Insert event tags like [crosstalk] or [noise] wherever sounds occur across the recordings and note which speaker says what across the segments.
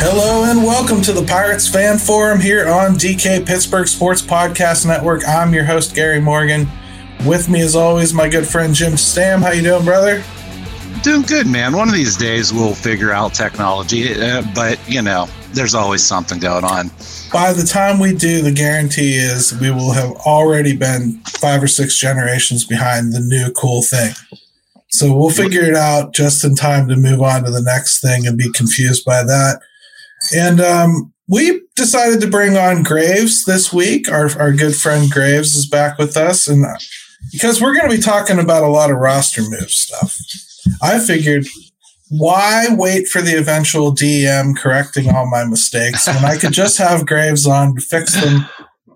Speaker 1: Hello and welcome to the Pirates Fan Forum here on DK Pittsburgh Sports Podcast Network. I'm your host Gary Morgan. With me, as always, my good friend Jim Stamm. How you doing, brother?
Speaker 2: Doing good, man. One of these days we'll figure out technology, uh, but you know, there's always something going on.
Speaker 1: By the time we do, the guarantee is we will have already been five or six generations behind the new cool thing. So we'll figure it out just in time to move on to the next thing and be confused by that. And um, we decided to bring on Graves this week. Our, our good friend Graves is back with us. And because we're going to be talking about a lot of roster move stuff, I figured why wait for the eventual DM correcting all my mistakes when I could just have Graves on to fix them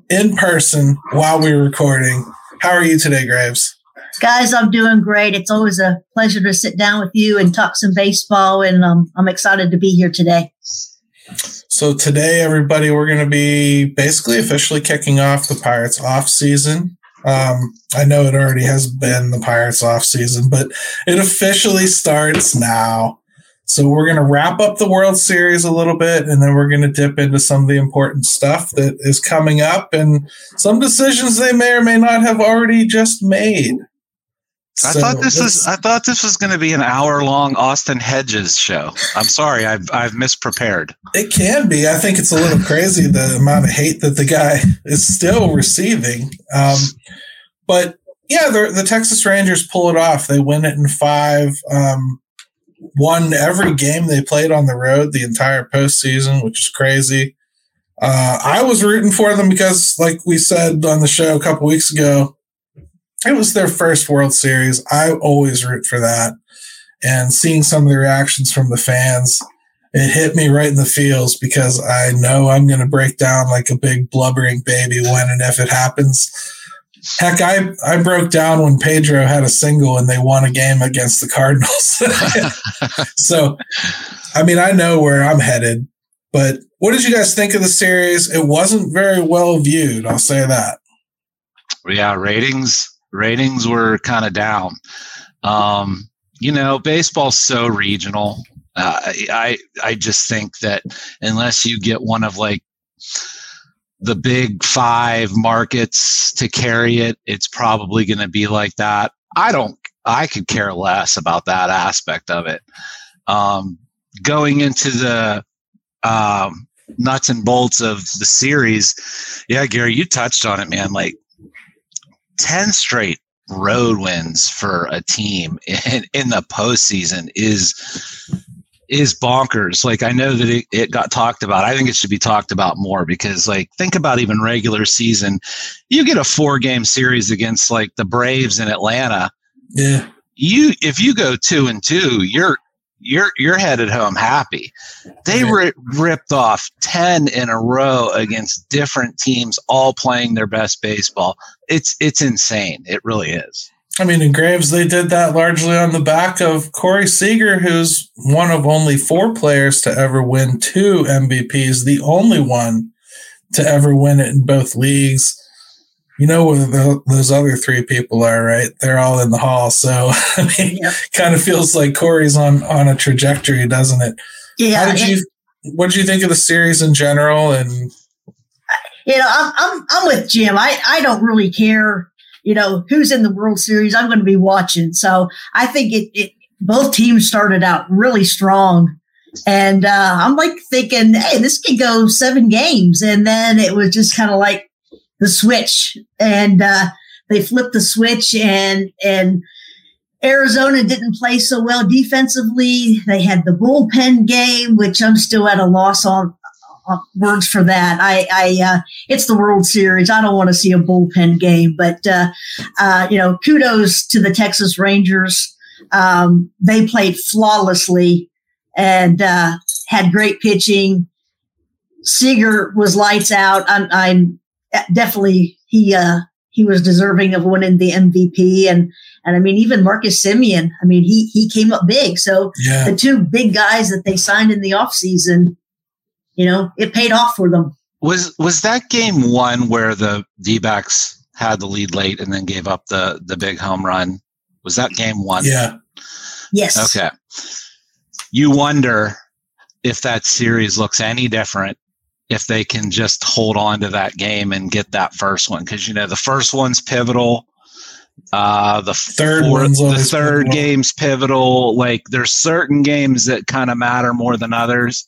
Speaker 1: in person while we're recording? How are you today, Graves?
Speaker 3: Guys, I'm doing great. It's always a pleasure to sit down with you and talk some baseball, and um, I'm excited to be here today.
Speaker 1: So today, everybody, we're going to be basically officially kicking off the Pirates off season. Um, I know it already has been the Pirates off season, but it officially starts now. So we're going to wrap up the World Series a little bit, and then we're going to dip into some of the important stuff that is coming up and some decisions they may or may not have already just made.
Speaker 2: I thought this was I thought this was going to be an hour long Austin Hedges show. I'm sorry, I've I've misprepared.
Speaker 1: It can be. I think it's a little crazy the amount of hate that the guy is still receiving. Um, but yeah, the, the Texas Rangers pull it off. They win it in five. Um, won every game they played on the road the entire postseason, which is crazy. Uh, I was rooting for them because, like we said on the show a couple weeks ago, it was their first World Series. I always root for that. And seeing some of the reactions from the fans, it hit me right in the feels because I know I'm going to break down like a big blubbering baby when and if it happens. Heck, I, I broke down when Pedro had a single and they won a game against the Cardinals. [laughs] so, I mean, I know where I'm headed, but what did you guys think of the series? It wasn't very well viewed. I'll say that.
Speaker 2: Yeah, ratings ratings were kind of down. Um, you know, baseball's so regional. Uh, I I just think that unless you get one of like the big five markets to carry it, it's probably going to be like that. I don't. I could care less about that aspect of it. Um, going into the um, nuts and bolts of the series, yeah, Gary, you touched on it, man. Like 10 straight road wins for a team in, in the postseason is is bonkers. Like I know that it, it got talked about. I think it should be talked about more because like think about even regular season. You get a four game series against like the Braves in Atlanta.
Speaker 1: Yeah.
Speaker 2: You if you go two and two, you're you're you're headed home happy. They ri- ripped off ten in a row against different teams, all playing their best baseball. It's it's insane. It really is.
Speaker 1: I mean, in Graves, they did that largely on the back of Corey Seager, who's one of only four players to ever win two MVPs, the only one to ever win it in both leagues you know where the, those other three people are, right? They're all in the hall. So [laughs] I mean, yeah. kind of feels like Corey's on on a trajectory, doesn't it?
Speaker 3: Yeah.
Speaker 1: How did you? What did you think of the series in general? And
Speaker 3: you know, I'm I'm, I'm with Jim. I I don't really care. You know who's in the World Series. I'm going to be watching. So I think it, it both teams started out really strong. And uh, I'm like thinking, hey, this could go seven games. And then it was just kind of like, the switch and uh, they flipped the switch and and Arizona didn't play so well defensively. They had the bullpen game, which I'm still at a loss on, on words for that. I, I uh, it's the World Series. I don't want to see a bullpen game, but uh, uh, you know, kudos to the Texas Rangers. Um, they played flawlessly and uh, had great pitching. Seager was lights out. I'm, I'm definitely he uh, he was deserving of winning the MVP and and I mean even Marcus Semien, I mean he he came up big so yeah. the two big guys that they signed in the offseason you know it paid off for them
Speaker 2: was was that game one where the D-backs had the lead late and then gave up the the big home run was that game one
Speaker 1: yeah
Speaker 3: Yes.
Speaker 2: Okay. You wonder if that series looks any different if they can just hold on to that game and get that first one. Because you know the first one's pivotal. Uh the
Speaker 1: Third
Speaker 2: fourth,
Speaker 1: one's
Speaker 2: the third
Speaker 1: pivotal.
Speaker 2: game's pivotal. Like there's certain games that kind of matter more than others.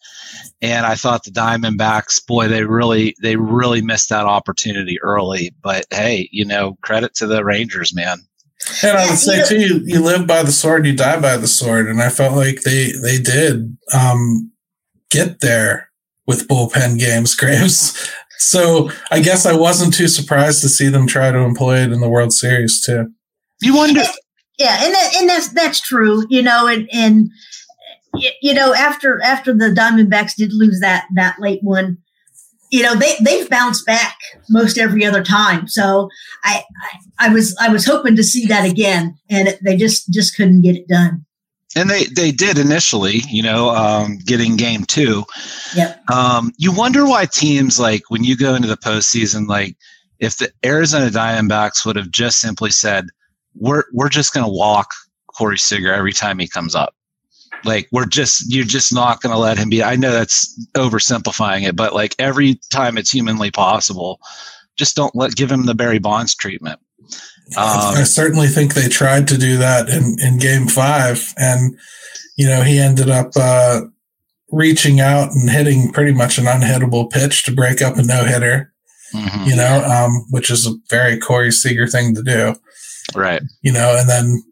Speaker 2: And i thought the diamondbacks boy they really they really missed that opportunity early. But hey you know credit to the rangers man.
Speaker 1: And I
Speaker 3: Yeah,
Speaker 1: would say too, you, you live by the sword, you die by the sword, and I felt like they they did um, get there with bullpen games, Graves. So I guess I wasn't too surprised to see them try to employ it in the World Series too.
Speaker 2: you wonder
Speaker 3: Yeah, and that, and that's that's true. You know, and and you know after after the Diamondbacks did lose that that late one, you know they they've bounced back most every other time. So I I, I was I was hoping to see that again, and it, they just just couldn't get it done.
Speaker 2: And they they did initially you know um, getting game two.
Speaker 3: Yep.
Speaker 2: um, you wonder why teams like when you go into the postseason like if the arizona diamondbacks would have just simply said we're we're just going to walk corey seager every time he comes up. Like we're just you're just not going to let him be i know that's oversimplifying it but like every time it's humanly possible just don't let give him the barry bonds treatment Um,
Speaker 1: I certainly think they tried to do that in, in game five. And, you know, he ended up uh, reaching out and hitting pretty much an unhittable pitch to break up a no hitter,
Speaker 2: mhm,
Speaker 1: you know, um, which is a very Corey Seager thing to do,
Speaker 2: right
Speaker 1: you know, and then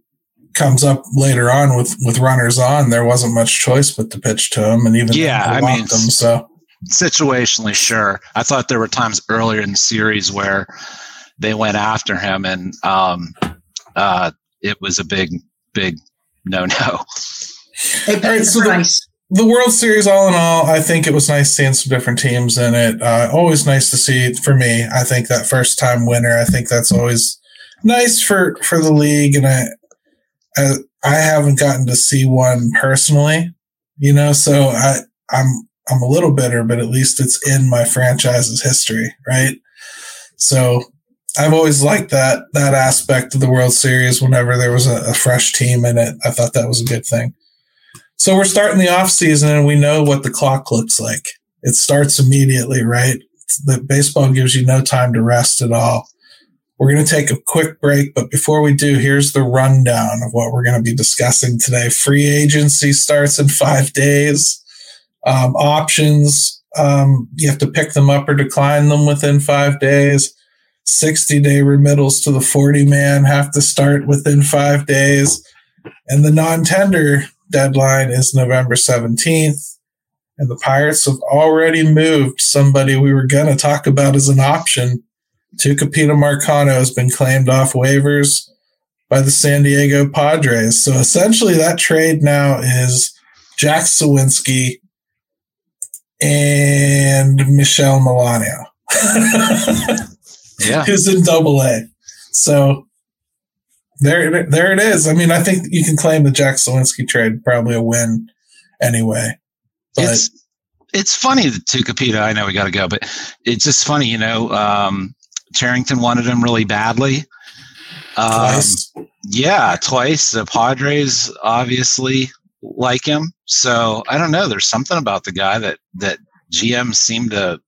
Speaker 1: comes up later on with, with runners on. There wasn't much choice but to pitch to him. And even
Speaker 2: Yeah, I mean,
Speaker 1: him. So,
Speaker 2: situationally sure i thought there were times earlier in the series where they went after him and um, uh, it was a big big no no
Speaker 3: They paid
Speaker 1: All right,
Speaker 3: the
Speaker 1: so the- the World Series, all in all, I think it was nice seeing some different teams in it. Uh, always nice to see for me. I think that first time winner. I think that's always nice for for the league, and I I, I haven't gotten to see one personally, you know. So I I'm I'm a little bitter, but at least it's in my franchise's history, right? So I've always liked that that aspect of the World Series. Whenever there was a, a fresh team in it, I thought that was a good thing. So we're starting the off season and we know what the clock looks like. It starts immediately, right? The baseball gives you no time to rest at all. We're going to take a quick break, but before we do, here's the rundown of what we're going to be discussing today. Free agency starts in five days. Um, options, um, you have to pick them up or decline them within five days. 60 day remittals to the 40 man have to start within five days. And the non tender deadline is November 17th. And the Pirates have already moved somebody we were going to talk about as an option. Tucupita Marcano has been claimed off waivers by the San Diego Padres. So essentially, that trade now is Jack Suwinski and Michell Miliano, [laughs]
Speaker 2: yeah
Speaker 1: who's in double A. So there, there it is. I mean, I think you can claim the Jack Suwinski trade probably a win anyway. But
Speaker 2: it's it's funny that Tucupita. I know we got to go, but it's just funny, you know. Um, Cherington wanted him really badly. Um,
Speaker 1: twice.
Speaker 2: Yeah, twice. The Padres obviously like him, so I don't know. There's something about the guy that that GM seem to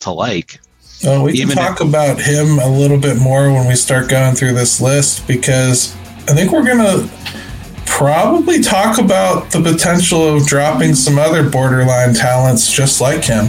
Speaker 2: to like.
Speaker 1: Oh, we can
Speaker 2: even
Speaker 1: talk about him a little bit more when we start going through this list because I think we're going to probably talk about the potential of dropping some other borderline talents just like him.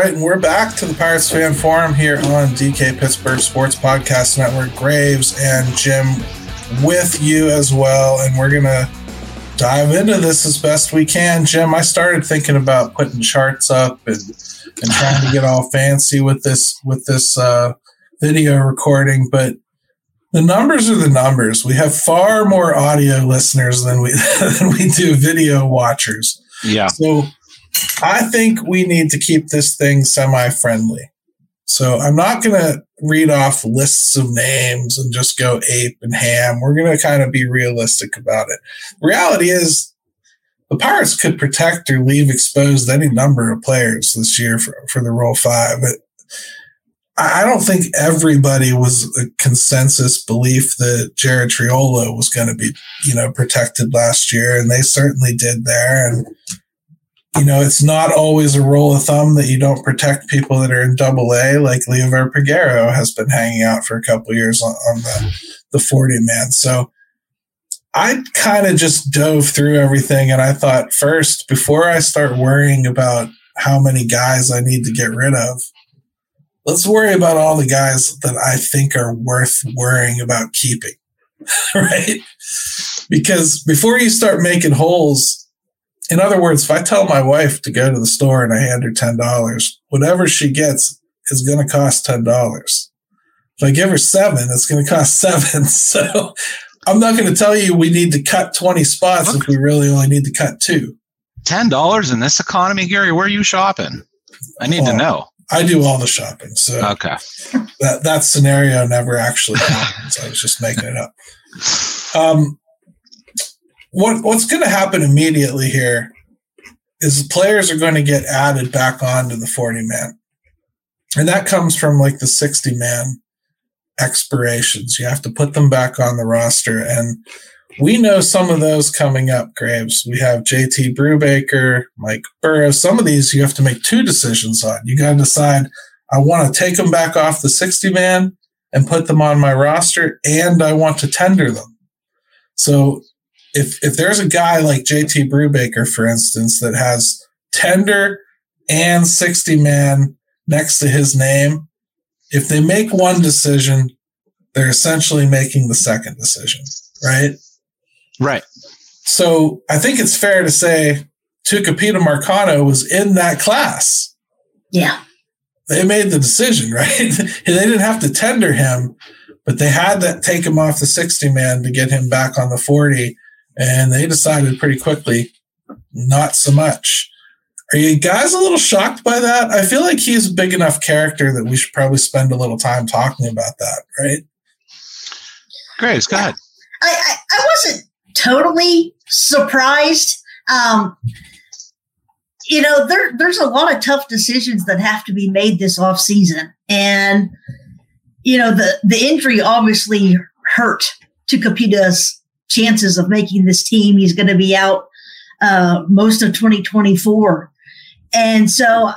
Speaker 1: Right, and we're back to the Pirates Fan Forum here on DK Pittsburgh Sports Podcast Network. Graves and Jim with you as well, and we're gonna dive into this as best we can. Jim, I started thinking about putting charts up and and trying to get all fancy with this with this uh, video recording, but the numbers are the numbers. We have far more audio listeners than we [laughs] than we do video watchers.
Speaker 2: Yeah.
Speaker 1: So I think we need to keep this thing semi-friendly. So I'm not going to read off lists of names and just go ape and ham. We're going to kind of be realistic about it. reality is the Pirates could protect or leave exposed any number of players this year for, for the Rule 5. But I don't think everybody was a consensus belief that Jared Triolo was going to be, you know, protected last year, and they certainly did there. And you know, it's not always a rule of thumb that you don't protect people that are in double A, like Liover Peguero has been hanging out for a couple years on, on the, the 40 man. So I kind of just dove through everything and I thought first, before I start worrying about how many guys I need to get rid of, let's worry about all the guys that I think are worth worrying about keeping. [laughs] right? Because before you start making holes, in other words, if I tell my wife to go to the store and I hand her $10, whatever she gets is going to cost $10. If I give her seven, it's going to cost [laughs] seven. So I'm not going to tell you we need to cut 20 spots okay. if we really only need to cut two.
Speaker 2: $10 in this economy, Gary? Where are you shopping? I need to know.
Speaker 1: I do all the shopping. So
Speaker 2: okay.
Speaker 1: that, that scenario never actually happens. I was just making it up. [laughs] Um, what what's going to happen immediately here is players are going to get added back onto the 40 man. And that comes from like the 60 man expirations. You have to put them back on the roster. And we know some of those coming up, Graves. We have JT Brubaker, Mike Burrows. Some of these you have to make two decisions on. You got to decide, I want to take them back off the 60 man and put them on my roster, and I want to tender them. So if if there's a guy like JT Brubaker, for instance, that has tender and 60 man next to his name, if they make one decision, they're essentially making the second decision, right?
Speaker 2: Right.
Speaker 1: So I think it's fair to say Tucupita Marcano was in that class.
Speaker 3: Yeah.
Speaker 1: They made the decision, [laughs] right? they didn't have to tender him, but they had to take him off the 60 man to get him back on the 40 and they decided pretty quickly not so much. Are you guys a little shocked by that? I feel like he's a big enough character that we should probably spend a little time talking about that, right?
Speaker 2: Graves, go ahead.
Speaker 3: I, I, I wasn't totally surprised. Um, you know, there, there's a lot of tough decisions that have to be made this off season, and you know the the injury obviously hurt Tucupita's chances of making this team. He's going to be out uh, most of 2024. And so I,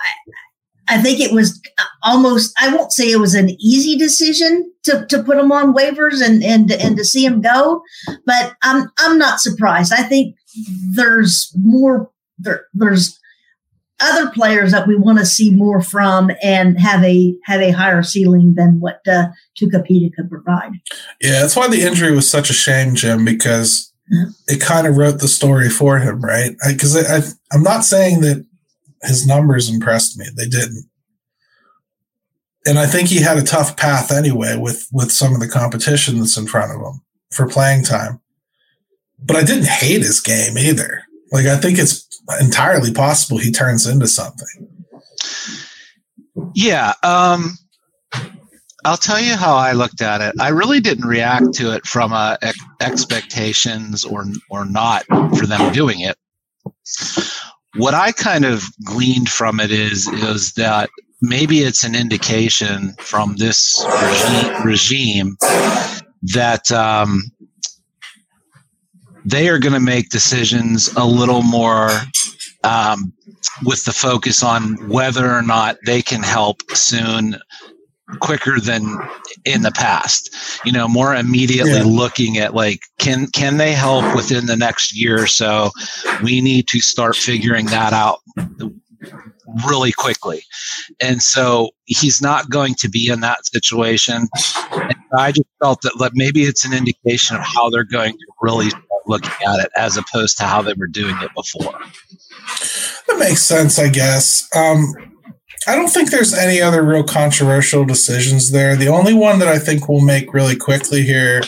Speaker 3: I, think it was almost, I won't say it was an easy decision to, to put him on waivers and, and, and to see him go, but I'm, I'm not surprised. I think there's more, there, there's other players that we want to see more from and have a have a higher ceiling than what uh, Tucupita could provide.
Speaker 1: Yeah, that's why the injury was such a shame, Jim, because it kind of wrote the story for him, right? Because I, I, I'm not saying that his numbers impressed me; they didn't, and I think he had a tough path anyway with with some of the competition that's in front of him for playing time. But I didn't hate his game either. Like I think it's entirely possible he turns into something.
Speaker 2: Yeah. Um, I'll tell you how I looked at it. I really didn't react to it from uh, ex- expectations or or not for them doing it. What I kind of gleaned from it is is that maybe it's an indication from this regime, regime that um, they are going to make decisions a little more um, with the focus on whether or not they can help soon quicker than in the past you know more immediately yeah. looking at like can can they help within the next year or so we need to start figuring that out really quickly. And so he's not going to be in that situation. And I just felt that like, maybe it's an indication of how they're going to really start looking at it as opposed to how they were doing it before.
Speaker 1: That makes sense, I guess. Um, I don't think there's any other real controversial decisions there. The only one that I think we'll make really quickly here,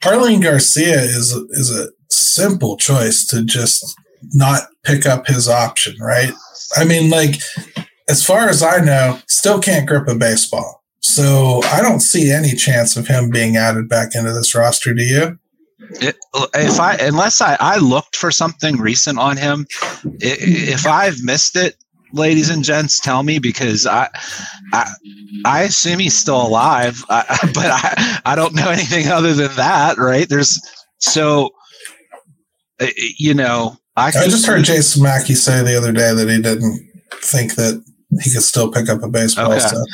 Speaker 1: Jarlin Garcia is is a simple choice to just not pick up his option, right? I mean, like as far as I know, still can't grip a baseball. So I don't see any chance of him being added back into this roster. Do you?
Speaker 2: It, if I unless I, I looked for something recent on him, if I've missed it, ladies and gents, tell me because I I, I assume he's still alive, [laughs] I, but I I don't know anything other than that. Right? There's so you know
Speaker 1: I, I just heard Jason Mackey say the other day that he didn't think that he could still pick up a baseball. Okay. So.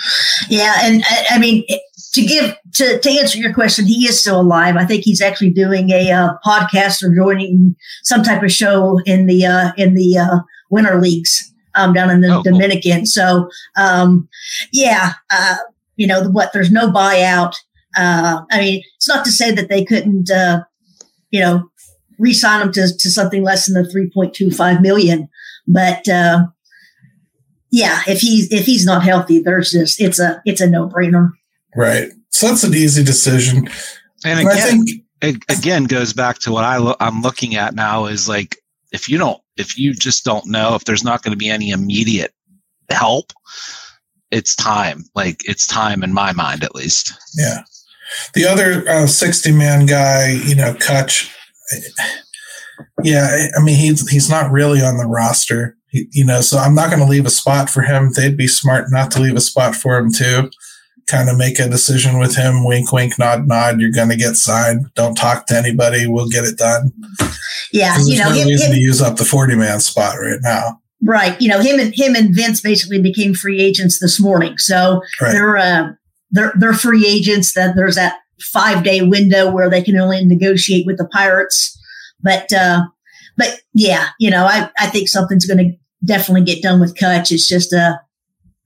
Speaker 3: Yeah, and I, I mean to give to to answer your question, he is still alive. I think he's actually doing a uh, podcast or joining some type of show in the uh, in the uh, winter leagues um, down in the oh, Dominican. Cool. So um, yeah, uh, you know what? There's no buyout. Uh, I mean, it's not to say that they couldn't, uh, you know, re-sign him to, to something less than the 3.25 million, but yeah, if he's if he's not healthy, there's just it's a it's a no brainer.
Speaker 1: Right. So that's an easy decision.
Speaker 2: And, and again, I think it again goes back to what I lo- I'm looking at now is like if you don't if you just don't know if there's not going to be any immediate help, it's time. Like it's time in my mind at least.
Speaker 1: Yeah. The other uh, 60 man guy, you know, Kutch. Yeah, I mean he's he's not really on the roster, he, you know. So I'm not going to leave a spot for him. They'd be smart not to leave a spot for him too kind of make a decision with him. Wink, wink, nod, nod. You're going to get signed. Don't talk to anybody. We'll get it done.
Speaker 3: Yeah, you know,
Speaker 1: no him, reason him, to use up the 40 man spot right now.
Speaker 3: Right. You know, him and him and Vince basically became free agents this morning. So right. they're uh, they're they're free agents. That there's that five day window where they can only negotiate with the Pirates. But uh, but yeah, you know, I I think something's going to definitely get done with Kutch. It's just a uh,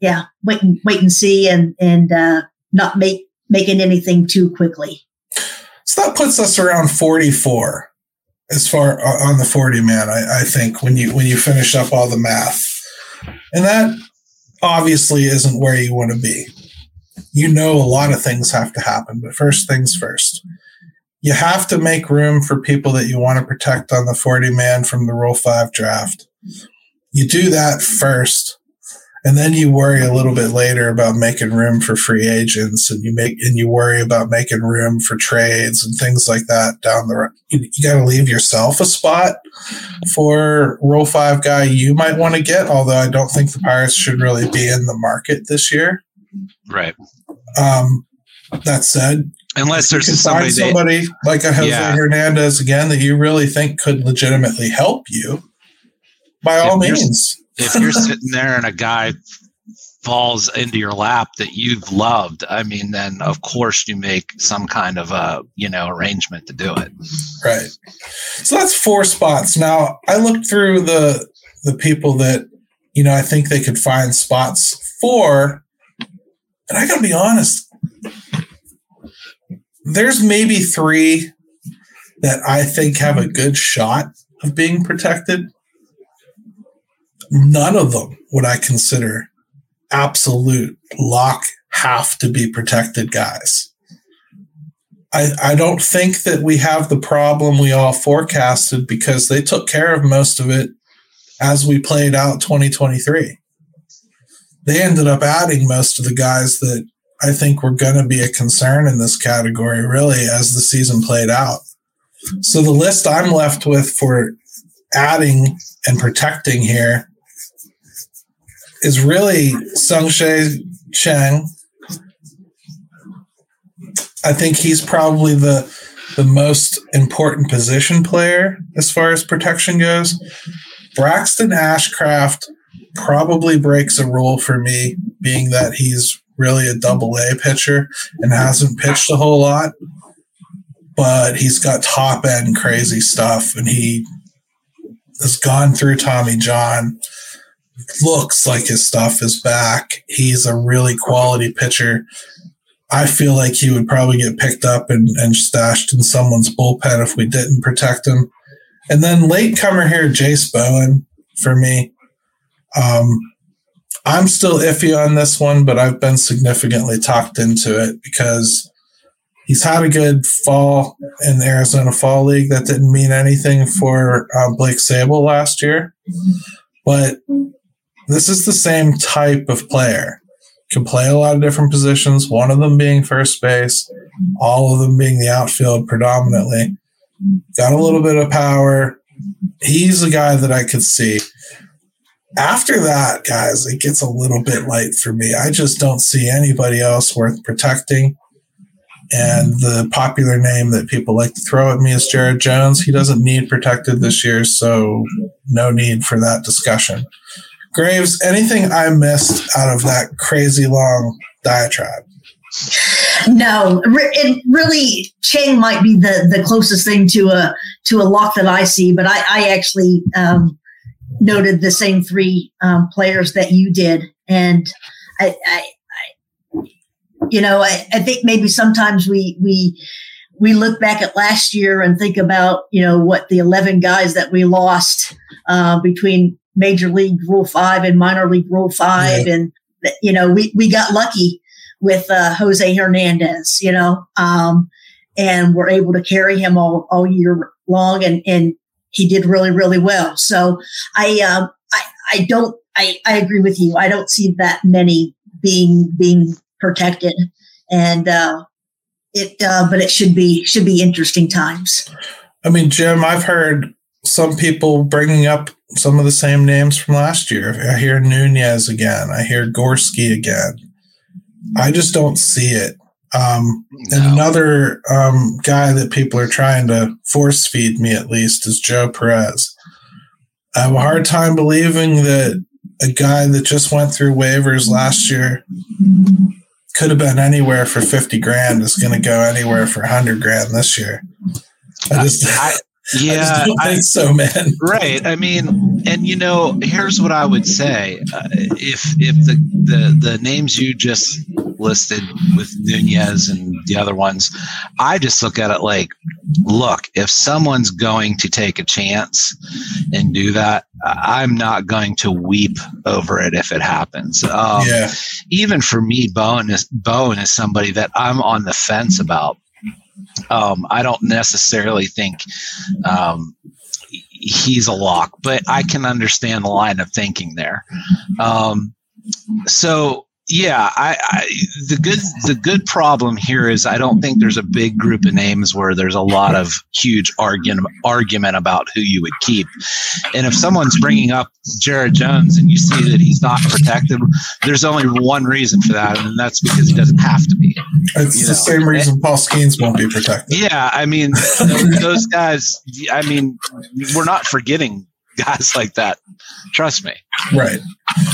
Speaker 3: yeah, wait and wait and see, and and uh, not make making anything too quickly.
Speaker 1: So that puts us around forty four, as far uh, on the forty man. I, I think when you when you finish up all the math, and that obviously isn't where you want to be. You know, a lot of things have to happen, but first things first. You have to make room for people that you want to protect on the 40 man from the Rule 5 draft. You do that first and then you worry a little bit later about making room for free agents and you make and you worry about making room for trades and things like that down the road you, you got to leave yourself a spot for rule five guy you might want to get although i don't think the pirates should really be in the market this year.
Speaker 2: Right.
Speaker 1: Um that said
Speaker 2: unless there's somebody,
Speaker 1: somebody like a Jose yeah. Hernandez again that you really think could legitimately help you by all means
Speaker 2: if you're sitting there and a guy falls into your lap that you've loved, I mean, then of course you make some kind of a you know arrangement to do it.
Speaker 1: Right. So that's four spots. Now I looked through the the people that you know I think they could find spots for, and I got to be honest. There's maybe three that I think have a good shot of being protected none of them would I consider absolute lock have to be protected guys. I, I don't think that we have the problem we all forecasted because they took care of most of it as we played out 2023. They ended up adding most of the guys that I think were going to be a concern in this category, really, as the season played out. So the list I'm left with for adding and protecting here is really Tsung-Che Cheng. I think he's probably the the most important position player as far as protection goes. Braxton Ashcraft probably breaks a rule for me, being that he's really a double A pitcher and hasn't pitched a whole lot. But he's got top end crazy stuff and he has gone through Tommy John looks like his stuff is back. He's a really quality pitcher. I feel like he would probably get picked up and, and stashed in someone's bullpen if we didn't protect him. And then late comer here, Jace Bowen for me. Um, I'm still iffy on this one, but I've been significantly talked into it because he's had a good fall in the Arizona Fall League. That didn't mean anything for uh, Blake Sabol last year, but this is the same type of player. Can play a lot of different positions. One of them being first base, all of them being the outfield predominantly. Got a little bit of power. He's a guy that I could see. After that, guys, it gets a little bit light for me. I just don't see anybody else worth protecting. And the popular name that people like to throw at me is Jared Jones. He doesn't need protected this year, so no need for that discussion. Graves, anything I missed out of that crazy long diatribe?
Speaker 3: No, it really Cheng might be the the closest thing to a to a lock that I see, but I, I actually um, noted the same three um, players that you did, and I, I, I you know, I, I think maybe sometimes we we we look back at last year and think about you know what the 11 guys that we lost uh, between major league rule five and minor league rule five yeah. and you know we, we got lucky with uh, jose hernandez you know um, and we're able to carry him all, all year long and, and he did really, really well. So I, um, I, I don't, I, I agree with you. I don't see that many being, being protected and, uh, it, uh, but it should be, should be interesting times.
Speaker 1: I mean, Jim, I've heard some people bringing up some of the same names from last year. I hear Nunez again. I hear Gorski again. I just don't see it. Um, no. And another um, guy that people are trying to force feed me, at least, is Joe Perez. I have a hard time believing that a guy that just went through waivers last year could have been anywhere for 50 grand is going to go anywhere for 100 grand this year. I just. I,
Speaker 2: yeah,
Speaker 1: I, I think so, man.
Speaker 2: right. I mean, and you know, here's what I would say: uh, if if the, the the names you just listed with Nunez and the other ones, I just look at it like, look, if someone's going to take a chance and do that, I'm not going to weep over it if it happens. Um, yeah. Even for me, Bowen is Bowen is somebody that I'm on the fence about um, I don't necessarily think um, he's a lock, but I can understand the line of thinking there. Um, so yeah, I, I, the good the good problem here is I don't think there's a big group of names where there's a lot of huge argument argument about who you would keep. And if someone's bringing up Jared Jones and you see that he's not protected, there's only one reason for that, and that's because he doesn't have to be.
Speaker 1: It's the know? same reason Paul Skenes won't be protected.
Speaker 2: Yeah, I mean those guys. I mean, we're not forgetting [laughs] guys like that. Trust me.
Speaker 1: Right.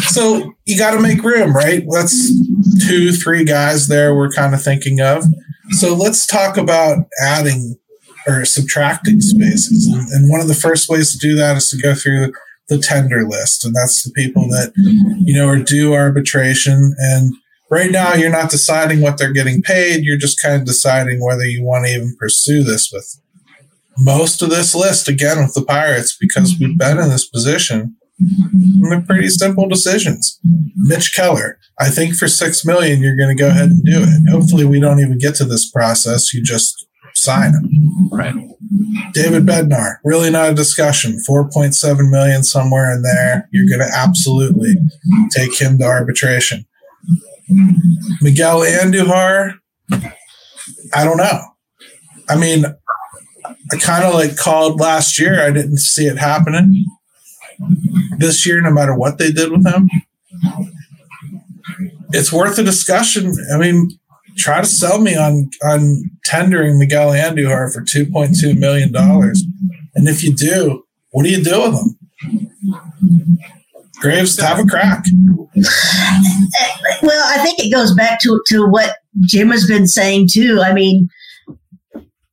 Speaker 1: So you got to make room, right? That's two, three guys there we're kind of thinking of. So let's talk about adding or subtracting spaces. And one of the first ways to do that is to go through the tender list. And that's the people that, you know, are due arbitration. And right now you're not deciding what they're getting paid. You're just kind of deciding whether you want to even pursue this with most of this list again with the Pirates because we've been in this position. they're pretty simple decisions. Mitch Keller, I think for six million you're going to go ahead and do it. Hopefully, we don't even get to this process. You just sign him.
Speaker 2: Right.
Speaker 1: David Bednar, really not a discussion. Four point seven million somewhere in there. You're going to absolutely take him to arbitration. Miguel Andujar, I don't know. I mean, I kind of like called last year. I didn't see it happening. This year, no matter what they did with him, it's worth a discussion. I mean, try to sell me on on tendering Miguel Andujar for two point two million dollars, and if you do, what do you do with him? Graves, have a crack.
Speaker 3: Well, I think it goes back to to what Jim has been saying too. I mean,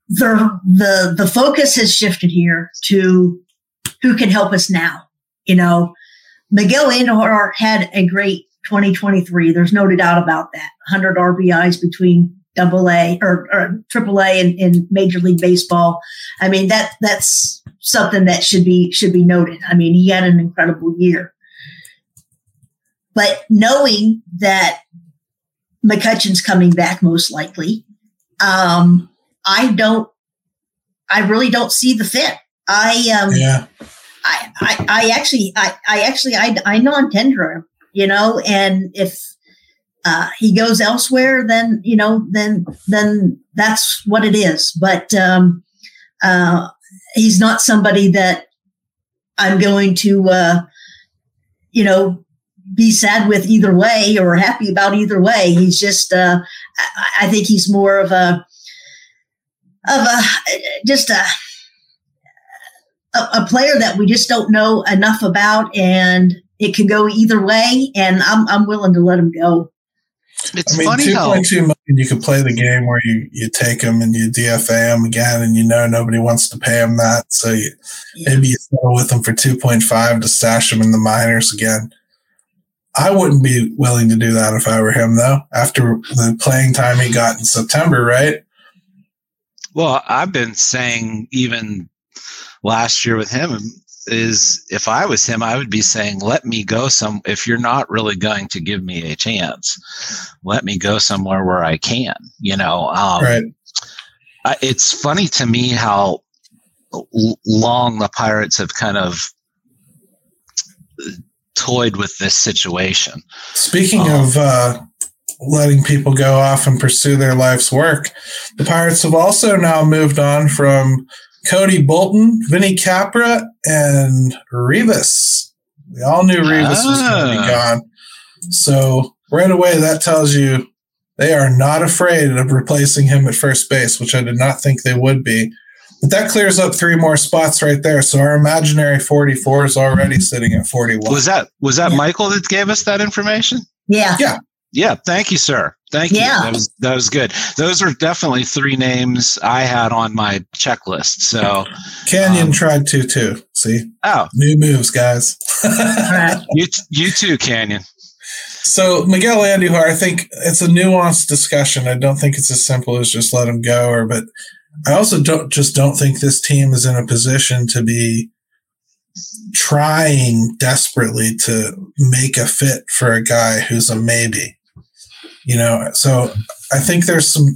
Speaker 3: the the the focus has shifted here to who can help us now. You know, Miguel Andujar had a great 2023. There's no doubt about that. 100 RBIs between double A or, or triple A in, in Major League Baseball. I mean, that, that's something that should be, should be noted. I mean, he had an incredible year. But knowing that McCutchen's coming back most likely, um, I don't, I really don't see the fit. I, um,
Speaker 1: yeah.
Speaker 3: I, I, I actually, I, I actually, I, I non-tender him, you know, and if, uh, he goes elsewhere, then, you know, then, then that's what it is. But, um, uh, he's not somebody that I'm going to, uh, you know, be sad with either way or happy about either way. He's just, uh, I, I think he's more of a, of a, just a, a, player that we just don't know enough about, and it can go either way. And I'm I'm willing to let him go.
Speaker 2: It's
Speaker 1: I mean,
Speaker 2: funny
Speaker 1: two
Speaker 2: how
Speaker 1: point two million. You could play the game where you you take him and you DFA him again, and you know nobody wants to pay him that, so you,
Speaker 3: Yeah.
Speaker 1: maybe you settle with him for two point five to stash him in the minors again. I wouldn't be willing to do that if I were him, though. After the playing time he got in September, right?
Speaker 2: Well, I've been saying even last year with him is if I was him, I would be saying, let me go some, if you're not really going to give me a chance, let me go somewhere where I can, you know, um,
Speaker 1: right.
Speaker 2: I, it's funny to me how long the Pirates have kind of toyed with this situation.
Speaker 1: Speaking
Speaker 2: Um,
Speaker 1: of uh, letting people go off and pursue their life's work, the Pirates have also now moved on from Cody Bolton, Vinny Capra, and Rivas. We all knew Rivas was going to be
Speaker 2: Ah.
Speaker 1: gone. So right away, that tells you they are not afraid of replacing him at first base, which I did not think they would be. But that clears up three more spots right there. So our imaginary 44 is already sitting at 41.
Speaker 2: Was that, was that
Speaker 3: Yeah.
Speaker 2: Michael that gave us that information?
Speaker 3: Yeah.
Speaker 1: Yeah.
Speaker 2: Yeah, thank you, sir. Thank
Speaker 3: Yeah.
Speaker 2: you. That was that was good. Those are definitely three names I had on my checklist. So,
Speaker 1: Canyon
Speaker 2: Um,
Speaker 1: tried to too. See,
Speaker 2: oh,
Speaker 1: new moves, guys.
Speaker 2: You you too, Canyon.
Speaker 1: so Miguel Andujar, I think it's a nuanced discussion. I don't think it's as simple as just let him go, or but I also don't just don't think this team is in a position to be trying desperately to make a fit for a guy who's a maybe. You know, so I think there's some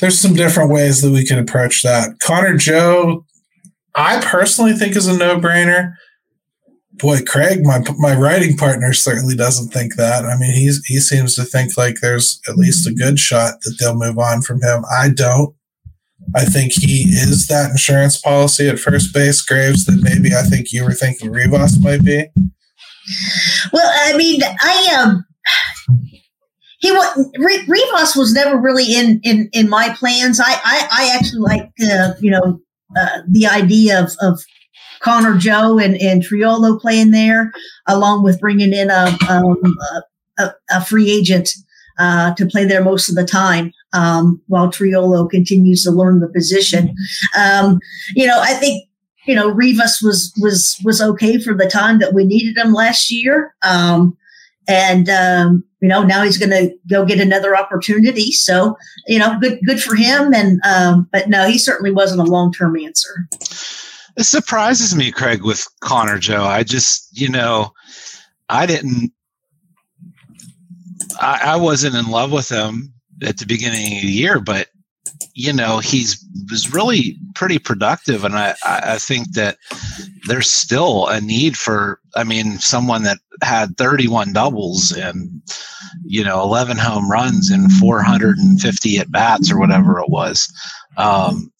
Speaker 1: there's some different ways that we can approach that. Connor Joe, I personally think is a no brainer. Boy, Craig, my my writing partner certainly doesn't think that. I mean, he's he seems to think like there's at least a good shot that they'll move on from him. I don't. I think he is that insurance policy at first base, Graves, that maybe I think you were thinking Rivas might be.
Speaker 3: Well, I mean, I um, he was Rivas was never really in in in my plans. I I, I actually like uh, you know uh, the idea of of Connor Joe and and Triolo playing there, along with bringing in a um, a, a, a free agent uh, to play there most of the time. Um, while Triolo continues to learn the position, um, you know, I think you know, Rivas was was was okay for the time that we needed him last year. Um, and um, you know, now he's going to go get another opportunity. So, you know, good good for him. And um, but no, he certainly wasn't a long term answer.
Speaker 2: It surprises me, Craig, with Connor Joe. I just, you know, I didn't, I, I wasn't in love with him at the beginning of the year, but you know, he's was really pretty productive, and I, I I think that there's still a need for, I mean, someone that had 31 doubles and you know 11 home runs and 450 at bats or whatever it was. Um,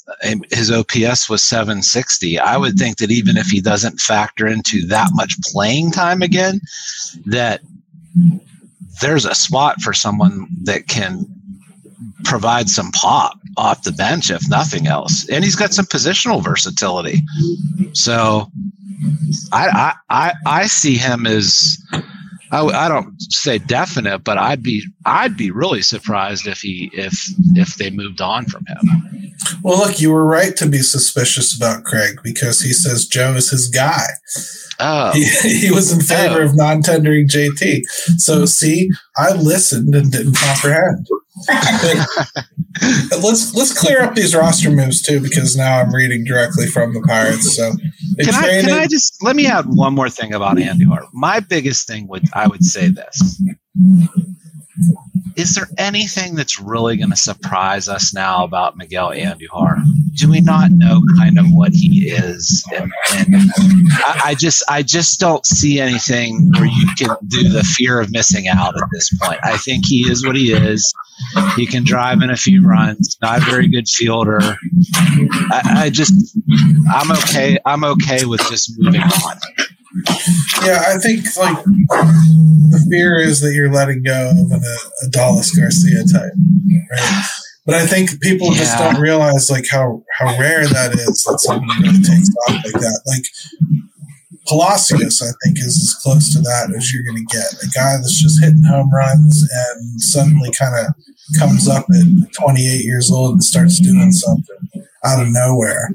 Speaker 2: his OPS was 760. I would think that even if he doesn't factor into that much playing time again, that there's a spot for someone that can provide some pop off the bench, if nothing else. And he's got some positional versatility. So I I I, I see him as I, I don't say definite, but I'd be I'd be really surprised if he if if they moved on from him.
Speaker 1: Well, look, you were right to be suspicious about Craig because he says Joe is his guy.
Speaker 2: Oh.
Speaker 1: He, [laughs] he was in favor
Speaker 2: Oh.
Speaker 1: of non-tendering JT. So, see, I listened and didn't comprehend. [laughs] Let's let's clear up these roster moves too, because now I'm reading directly from the Pirates. So
Speaker 2: Can I, can I just let me add one more thing about Andujar? My biggest thing would I would say this. Is there anything that's really going to surprise us now about Miguel Andujar? Do we not know kind of what he is? And, and I, I just I just don't see anything where you can do the fear of missing out at this point. I think he is what he is. He can drive in a few runs. Not a very good fielder. I, I just I'm okay. I'm okay with just moving on.
Speaker 1: Yeah, I think like the fear is that you're letting go of an uh, Adolis Garcia type, right? But I think people just don't realize like how how rare that is that someone really takes off like that. Like Palacios, I think, is as close to that as you're going to get. A guy that's just hitting home runs and suddenly kind of comes up at 28 years old and starts doing something out of nowhere.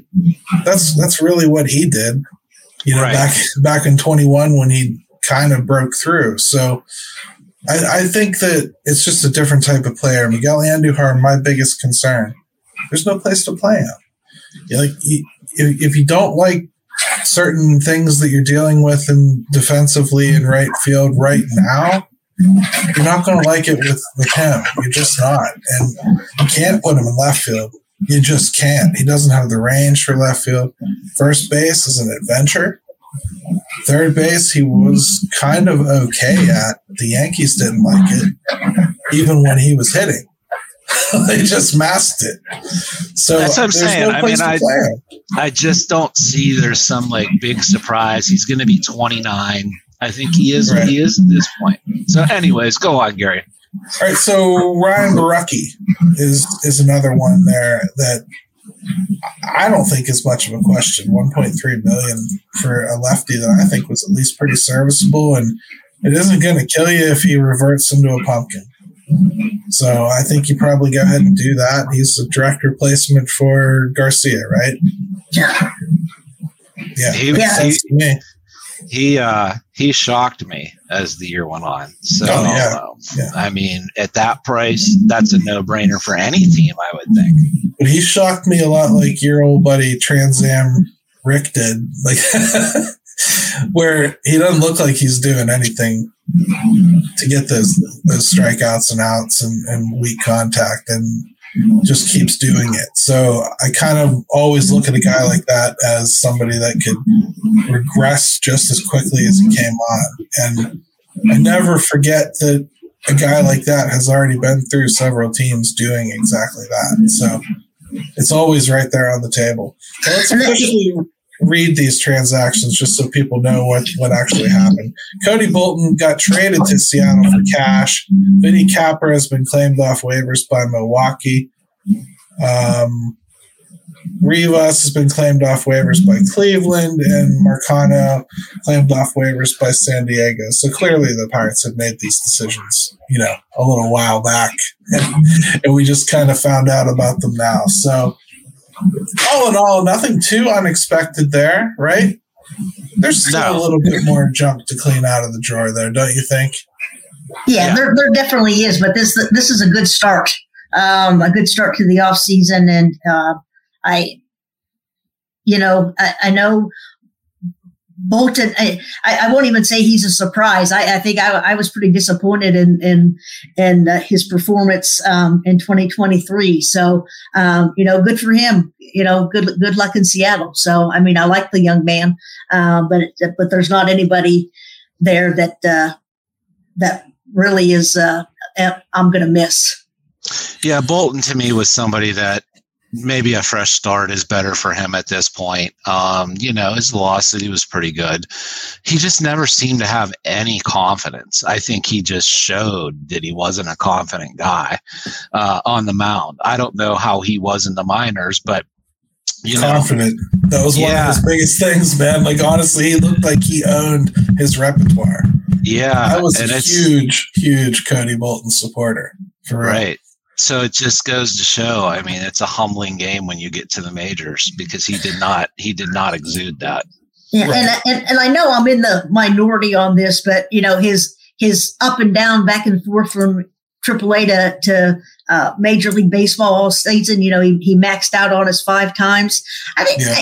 Speaker 1: That's that's really what he did. You know,
Speaker 2: Right.
Speaker 1: back back in 21 when he kind of broke through. So I, I think that it's just a different type of player. Miguel Andujar, my biggest concern. There's no place to play him. You like if, if you don't like certain things that you're dealing with in defensively in right field right now, you're not going to like it with, with him. You're just not. And you can't put him in left field. You just can't. He doesn't have the range for left field. First base is an adventure. Third base, he was kind of okay at. The Yankees didn't like it, even when he was hitting. [laughs] they just masked it. So
Speaker 2: That's what I'm saying.
Speaker 1: no
Speaker 2: I mean, I- I just don't see there's some like big surprise. He's going to be 29. I think he is what he is at this point. So, anyways, go on, Gary.
Speaker 1: All right, so Ryan Borucki is is another one there that I don't think is much of a question. 1.3 million for a lefty that I think was at least pretty serviceable, and it isn't going to kill you if he reverts into a pumpkin. So I think you probably go ahead and do that. He's a direct replacement for Garcia, right?
Speaker 3: Yeah.
Speaker 1: Yeah,
Speaker 2: He,
Speaker 1: makes
Speaker 2: he uh he shocked me as the year went on. So
Speaker 1: Oh, yeah.
Speaker 2: uh,
Speaker 1: Yeah.
Speaker 2: I mean, at that price, that's a no-brainer for any team, I would think.
Speaker 1: But he shocked me a lot like your old buddy Transam Rick did. Like [laughs] where he doesn't look like he's doing anything to get those those strikeouts and outs and, and weak contact and just keeps doing it. So I kind of always look at a guy like that as somebody that could regress just as quickly as he came on. And I never forget that a guy like that has already been through several teams doing exactly that. So it's always right there on the table. Let's officially read these transactions just so people know what, what actually happened. Cody Bolton got traded to Seattle for cash. Vinny Capra has been claimed off waivers by Milwaukee. Um, Rivas has been claimed off waivers by Cleveland, and Marcano claimed off waivers by San Diego. So clearly, the Pirates have made these decisions, you know, a little while back, and, [laughs] and we just kind of found out about them now. So, all in all, nothing too unexpected there, right? There's still
Speaker 2: No.
Speaker 1: a little bit more junk to clean out of the drawer there, don't you think?
Speaker 3: Yeah,
Speaker 2: Yeah.
Speaker 3: there, there definitely is, but this this is a good start, um, a good start to the off season, and uh, I, you know, I, I know Bolton. I, I won't even say he's a surprise. I, I think I, I was pretty disappointed in in in uh, his performance um, in 2023. So um, you know, good for him. You know, good good luck in Seattle. So I mean, I like the young man, uh, but but there's not anybody there that uh, that really is uh, I'm going to miss.
Speaker 2: Yeah, Bolton to me was somebody that maybe a fresh start is better for him at this point. Um, you know, his velocity was pretty good. He just never seemed to have any confidence. I think he just showed that he wasn't a confident guy uh, on the mound. I don't know how he was in the minors, but you know,
Speaker 1: Confident. That was one
Speaker 2: Yeah.
Speaker 1: of his biggest things, man. Like honestly, he looked like he owned his repertoire.
Speaker 2: yeah,
Speaker 1: I was
Speaker 2: and
Speaker 1: a huge, huge Cody Bolton supporter.
Speaker 2: Right. So it just goes to show. I mean, it's a humbling game when you get to the majors because he did not he did not exude that.
Speaker 3: Yeah, right. and, and and I know I'm in the minority on this, but you know his his up and down, back and forth from AAA to to uh, Major League Baseball all season. You know, he, he maxed out on us five times. I think. Yeah.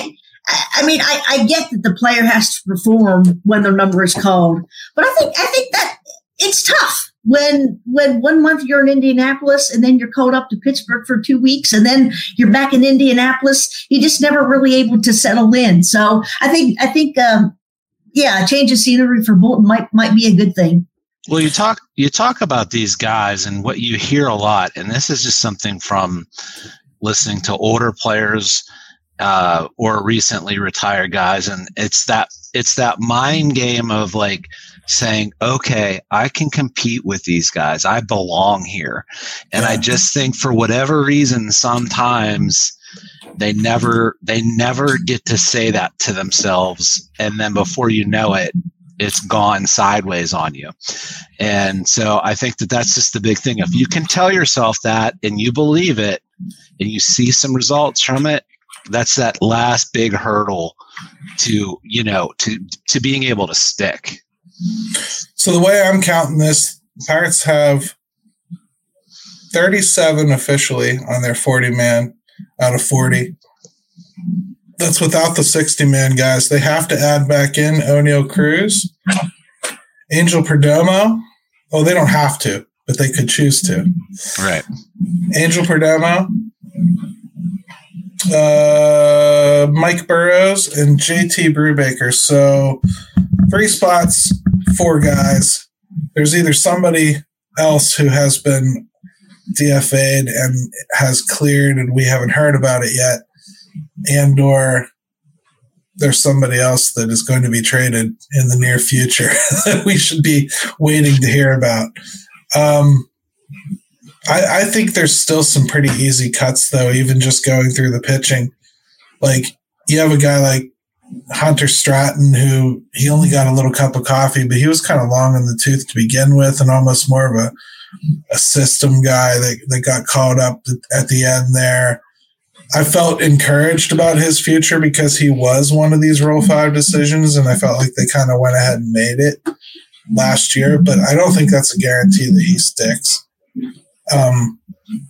Speaker 3: I, I mean, I, I get that the player has to perform when their number is called, but I think I think that it's tough when when one month you're in Indianapolis and then you're called up to Pittsburgh for two weeks and then you're back in Indianapolis, you're just never really able to settle in. So I think I think um, yeah, change of scenery for Bolton might might be a good thing.
Speaker 2: Well, you talk you talk about these guys and what you hear a lot, and this is just something from listening to older players uh, or recently retired guys, and it's that it's that mind game of like saying, okay, I can compete with these guys. I belong here. And yeah. I just think for whatever reason, sometimes they never, they never get to say that to themselves. And then before you know it, it's gone sideways on you. And so I think that that's just the big thing. If you can tell yourself that and you believe it and you see some results from it, that's that last big hurdle to, you know, to, to being able to stick.
Speaker 1: So the way I'm counting this, Pirates have 37 officially on their 40 man out of 40. That's without the 60 man guys. They have to add back in Oneil Cruz, Angel Perdomo. Oh, they don't have to, but they could choose to.
Speaker 2: Right.
Speaker 1: Angel Perdomo, uh, Mike Burrows, and JT Brubaker. So three spots, four guys. There's either somebody else who has been DFA'd and has cleared and we haven't heard about it yet, and or there's somebody else that is going to be traded in the near future [laughs] that we should be waiting to hear about. Um, I, I think there's still some pretty easy cuts though, even just going through the pitching. Like you have a guy like Hunter Stratton, who he only got a little cup of coffee, but he was kind of long in the tooth to begin with, and almost more of a a system guy that, that got caught up at the end there. I felt encouraged about his future because he was one of these Rule 5 decisions, and I felt like they kind of went ahead and made it last year, but I don't think that's a guarantee that he sticks. Um,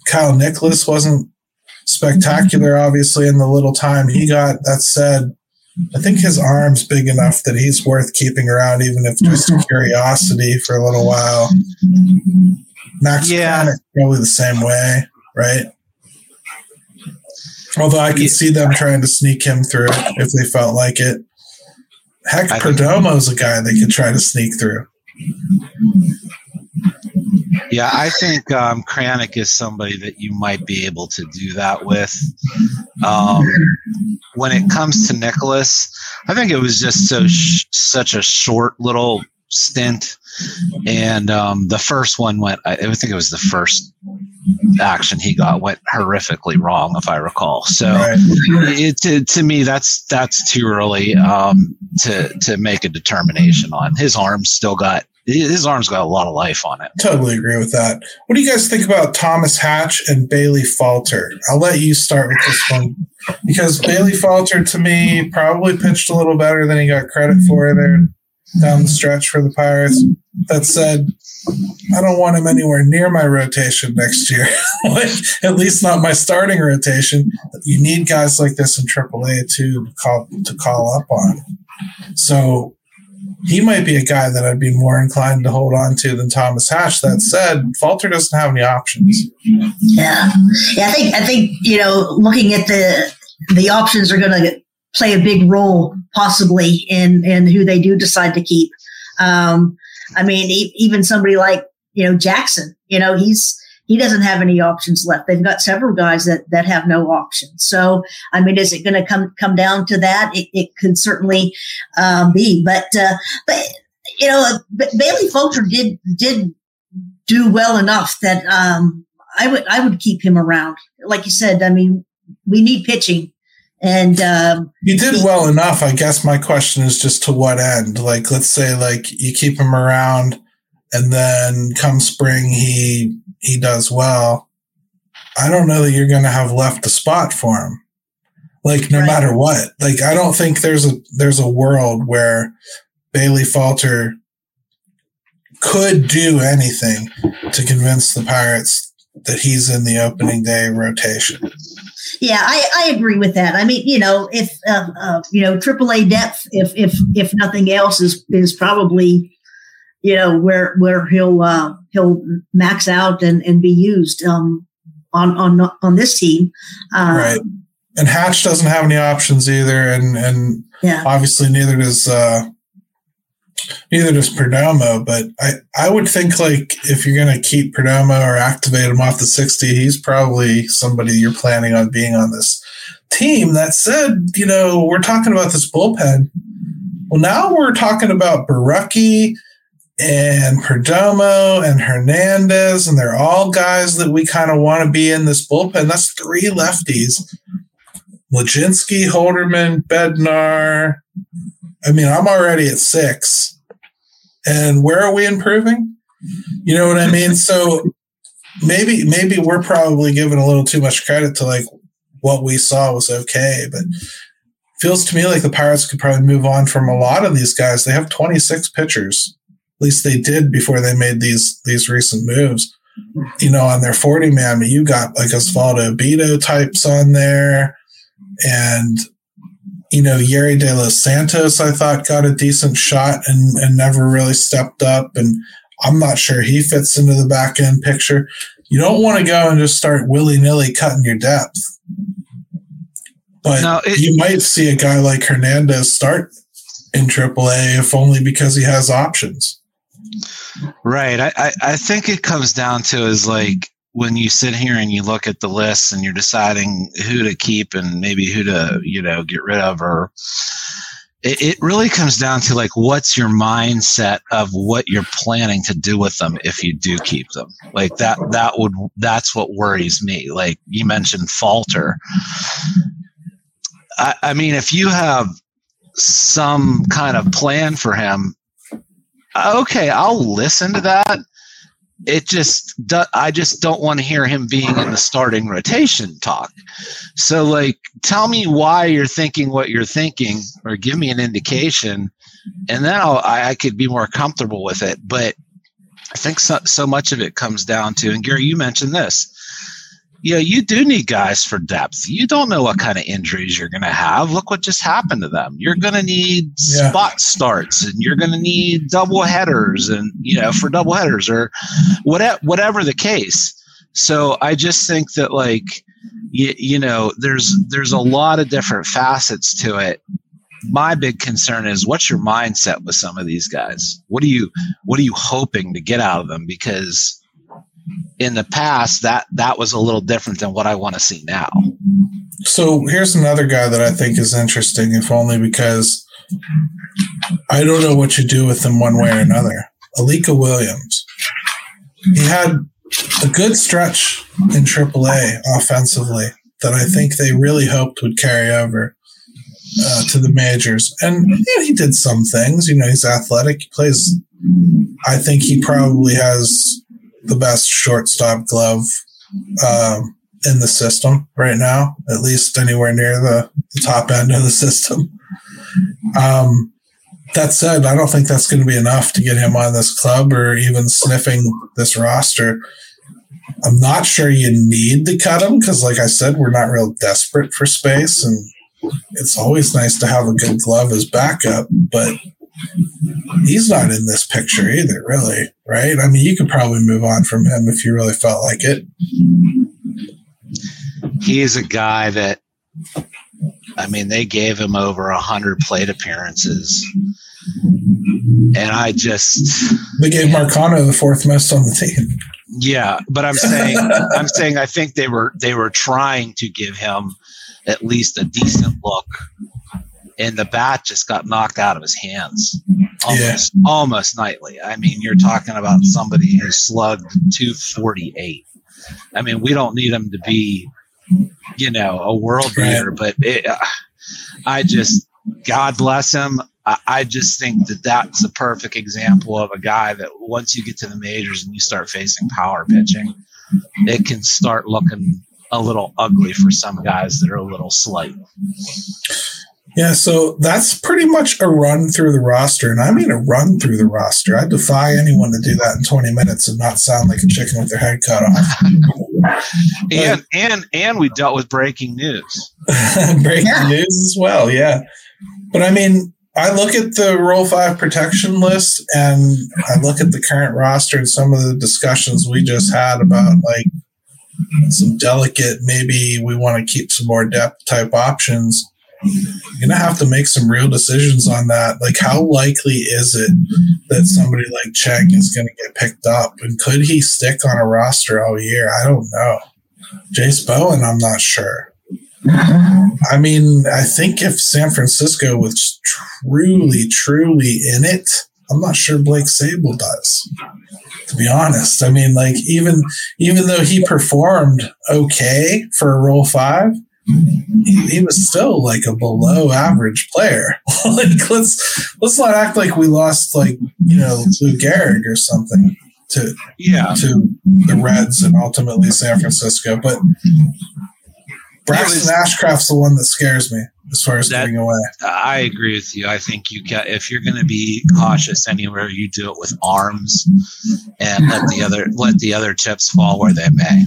Speaker 1: Kyle Nicolas wasn't spectacular, obviously, in the little time he got. That said, I think his arm's big enough that he's worth keeping around, even if just curiosity for a little while. Max yeah. probably the same way, right? Although I could see them trying to sneak him through if they felt like it. Heck, Perdomo's a guy they could try to sneak through.
Speaker 2: Yeah, I think um, Kranick is somebody that you might be able to do that with. Um, when it comes to Nicolas, I think it was just so sh- such a short little stint, and um, the first one went. I, I think it was the first action he got went horrifically wrong, if I recall. So, right. it, to, to me, that's that's too early um, to to make a determination on. His arms still got his arm's got a lot of life on it.
Speaker 1: Totally agree with that. What do you guys think about Thomas Hatch and Bailey Falter? I'll let you start with this one because Bailey Falter, to me, probably pitched a little better than he got credit for there down the stretch for the Pirates. That said, I don't want him anywhere near my rotation next year. [laughs] at least not my starting rotation. You need guys like this in AAA to call to call up on. So he might be a guy that I'd be more inclined to hold on to than Thomas Hatch. That said, Falter doesn't have any options.
Speaker 3: Yeah, yeah. I think I think you know, looking at the the options are going to play a big role possibly in in who they do decide to keep. Um, I mean, e- even somebody like you know Jackson, you know, he's he doesn't have any options left. They've got several guys that that have no options. So, I mean, is it going to come come down to that? It, it could certainly um, be, but uh, but you know, Bailey Falter did did do well enough that um, I would I would keep him around. Like you said, I mean, we need pitching. And um,
Speaker 1: he did well enough. I guess my question is just to what end? Like, let's say, like you keep him around, and then come spring he he does well, I don't know that you're going to have left a spot for him. Like no right. matter what, like I don't think there's a there's a world where Bailey Falter could do anything to convince the Pirates that he's in the opening day rotation.
Speaker 3: Yeah, I, I agree with that. I mean, you know, if uh, uh, you know, AAA depth, if if if nothing else, is is probably you know where where he'll uh, he'll max out and and be used um, on on on this team.
Speaker 1: Uh, right. And Hatch doesn't have any options either, and and yeah. obviously neither does uh, neither does Perdomo. But I I would think like if you're gonna keep Perdomo or activate him off the sixty, he's probably somebody you're planning on being on this team. That said, you know we're talking about this bullpen. Well, now we're talking about Borucki and Perdomo and Hernandez, and they're all guys that we kind of want to be in this bullpen. That's three lefties. Mlodzinski, Holderman, Bednar. I mean, I'm already at six. And where are we improving? You know what I mean? So maybe maybe we're probably giving a little too much credit to like what we saw was okay, but feels to me like the Pirates could probably move on from a lot of these guys. They have 26 pitchers least they did before they made these these recent moves. You know, on their 40 man, you got like Osvaldo Bido types on there. And, you know, Yerry De Los Santos, I thought got a decent shot and, and never really stepped up. And I'm not sure he fits into the back end picture. You don't want to go and just start willy nilly cutting your depth. But no, it, you might see a guy like Hernandez start in AAA, if only because he has options.
Speaker 2: Right. I, I, I think it comes down to is like when you sit here and you look at the list and you're deciding who to keep and maybe who to, you know, get rid of or it, it really comes down to like what's your mindset of what you're planning to do with them if you do keep them. Like that that would that's what worries me. Like you mentioned Falter. I, I mean if you have some kind of plan for him okay, I'll listen to that. It just, I just don't want to hear him being in the starting rotation talk. So, like, tell me why you're thinking what you're thinking, or give me an indication, and then I'll, I could be more comfortable with it. But I think so, so much of it comes down to, and Gary, you mentioned this you know, you do need guys for depth. You don't know what kind of injuries you're going to have. Look what just happened to them. You're going to need yeah. spot starts and you're going to need double headers and, you know, for double headers or whatever, whatever the case. So I just think that like, you, you know, there's, there's a lot of different facets to it. My big concern is what's your mindset with some of these guys? What are you, what are you hoping to get out of them? Because, in the past that that was a little different than what I want to see now.
Speaker 1: So here's another guy that I think is interesting, if only because I don't know what you do with him one way or another. Alika Williams. He had a good stretch in AAA offensively that I think they really hoped would carry over uh, to the majors. And he did some things. You know, he's athletic. He plays. I think he probably has the best shortstop glove um, in the system right now, at least anywhere near the, the top end of the system. Um, that said, I don't think that's going to be enough to get him on this club or even sniffing this roster. I'm not sure you need to cut him because, like I said, we're not real desperate for space, and it's always nice to have a good glove as backup. But he's not in this picture either, really, right? I mean, you could probably move on from him if you really felt like it.
Speaker 2: He is a guy that, I mean, they gave him over a hundred plate appearances, and I just
Speaker 1: they gave Marcano the fourth most on the team.
Speaker 2: Yeah, but I'm saying, [laughs] I'm saying, I think they were they were trying to give him at least a decent look and the bat just got knocked out of his hands almost yeah. almost nightly. I mean, you're talking about somebody who slugged 248. I mean, we don't need him to be, you know, a world beater, but it, uh, I just, God bless him. I, I just think that that's a perfect example of a guy that once you get to the majors and you start facing power pitching, it can start looking a little ugly for some guys that are a little slight.
Speaker 1: Yeah, so that's pretty much a run through the roster, and I mean a run through the roster. I defy anyone to do that in 20 minutes and not sound like a chicken with their head cut off. [laughs]
Speaker 2: and and and we dealt with breaking news. [laughs]
Speaker 1: breaking yeah. news as well, yeah. But I mean, I look at the Rule Five protection list, and I look at the current roster and some of the discussions we just had about like some delicate, maybe we want to keep some more depth type options you're gonna have to make some real decisions on that. Like, how likely is it that somebody like Cheng is gonna get picked up, and could he stick on a roster all year? I don't know. Jase Bowen, I'm not sure. I mean, I think if San Francisco was truly, truly in it, I'm not sure Blake Sabol does. To be honest, I mean, like even even though he performed okay for a Rule Five, he, he, was still like a below average player. [laughs] like let's let's not act like we lost like you know Lou Gehrig or something to
Speaker 2: yeah
Speaker 1: to the Reds and ultimately San Francisco. But Braxton Ashcraft's the one that scares me as far as that, getting away.
Speaker 2: I agree with you. I think you can if you're going to be cautious anywhere, you do it with arms and let the other let the other chips fall where they may.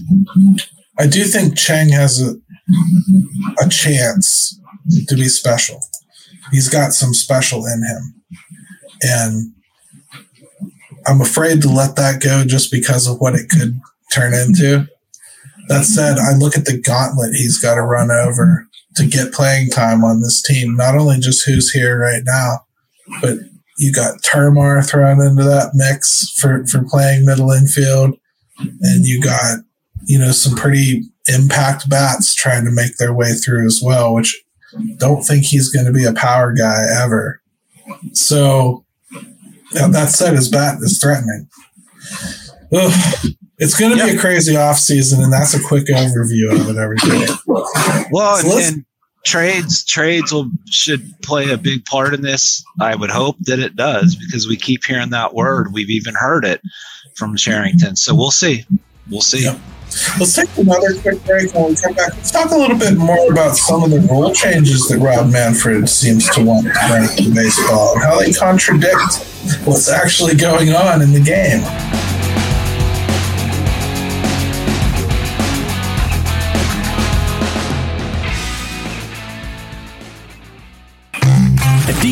Speaker 1: I do think Cheng has a a chance to be special. He's got some special in him. And I'm afraid to let that go just because of what it could turn into. That said, I look at the gauntlet he's got to run over to get playing time on this team. Not only just who's here right now, but you got Termarr thrown into that mix for, for playing middle infield. And you got, you know, some pretty impact bats trying to make their way through as well, which don't think he's going to be a power guy ever. So that said, his bat is threatening. Ugh. It's going to yep. be a crazy off season, and that's a quick overview of it. Everything.
Speaker 2: Well, so and, and trades trades will should play a big part in this. I would hope that it does because we keep hearing that word. We've even heard it from Cherington. So we'll see. We'll see. Yep.
Speaker 1: Let's take another quick break when we come back. Let's talk a little bit more about some of the rule changes that Rob Manfred seems to want to bring to baseball and how they contradict what's actually going on in the game.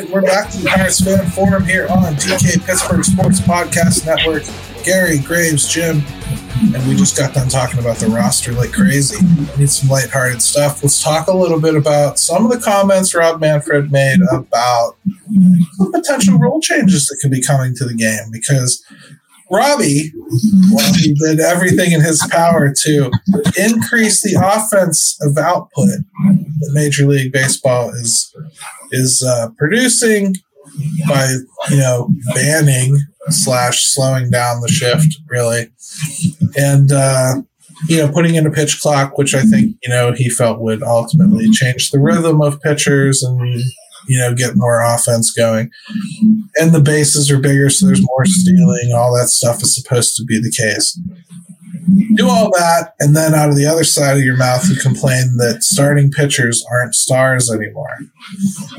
Speaker 1: Right, we're back to the Pirates Fan Forum here on DK Pittsburgh Sports Podcast Network. Gary, Graves, Jim, and we just got done talking about the roster like crazy. We need some lighthearted stuff. Let's talk a little bit about some of the comments Rob Manfred made about potential role changes that could be coming to the game because Robbie, well, he did everything in his power to increase the offensive output that Major League Baseball is is uh, producing by you know banning slash slowing down the shift really, and uh, you know putting in a pitch clock, which I think you know he felt would ultimately change the rhythm of pitchers and you know, get more offense going. And the bases are bigger, so there's more stealing. All that stuff is supposed to be the case. Do all that, and then out of the other side of your mouth, you complain that starting pitchers aren't stars anymore.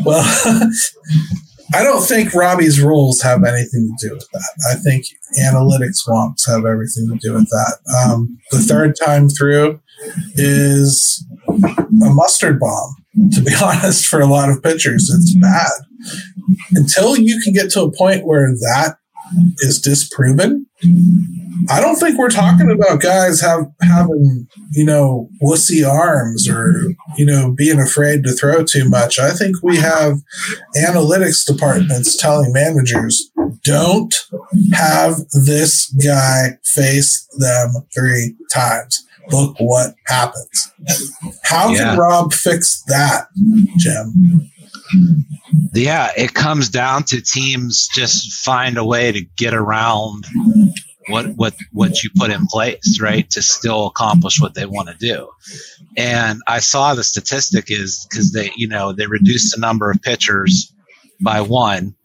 Speaker 1: Well, [laughs] I don't think Robbie's rules have anything to do with that. I think analytics wonks have everything to do with that. Um, the third time through is a mustard bomb to be [laughs] honest, for a lot of pitchers. It's bad. Until you can get to a point where that is disproven. I don't think we're talking about guys have having you know wussy arms or you know being afraid to throw too much. I think we have analytics departments telling managers don't have this guy face them three times. Look what happens. How yeah. can Rob fix that, Jim?
Speaker 2: Yeah, it comes down to teams just find a way to get around what what what you put in place, right, to still accomplish what they want to do. And I saw the statistic is because they, you know, they reduced the number of pitchers by one,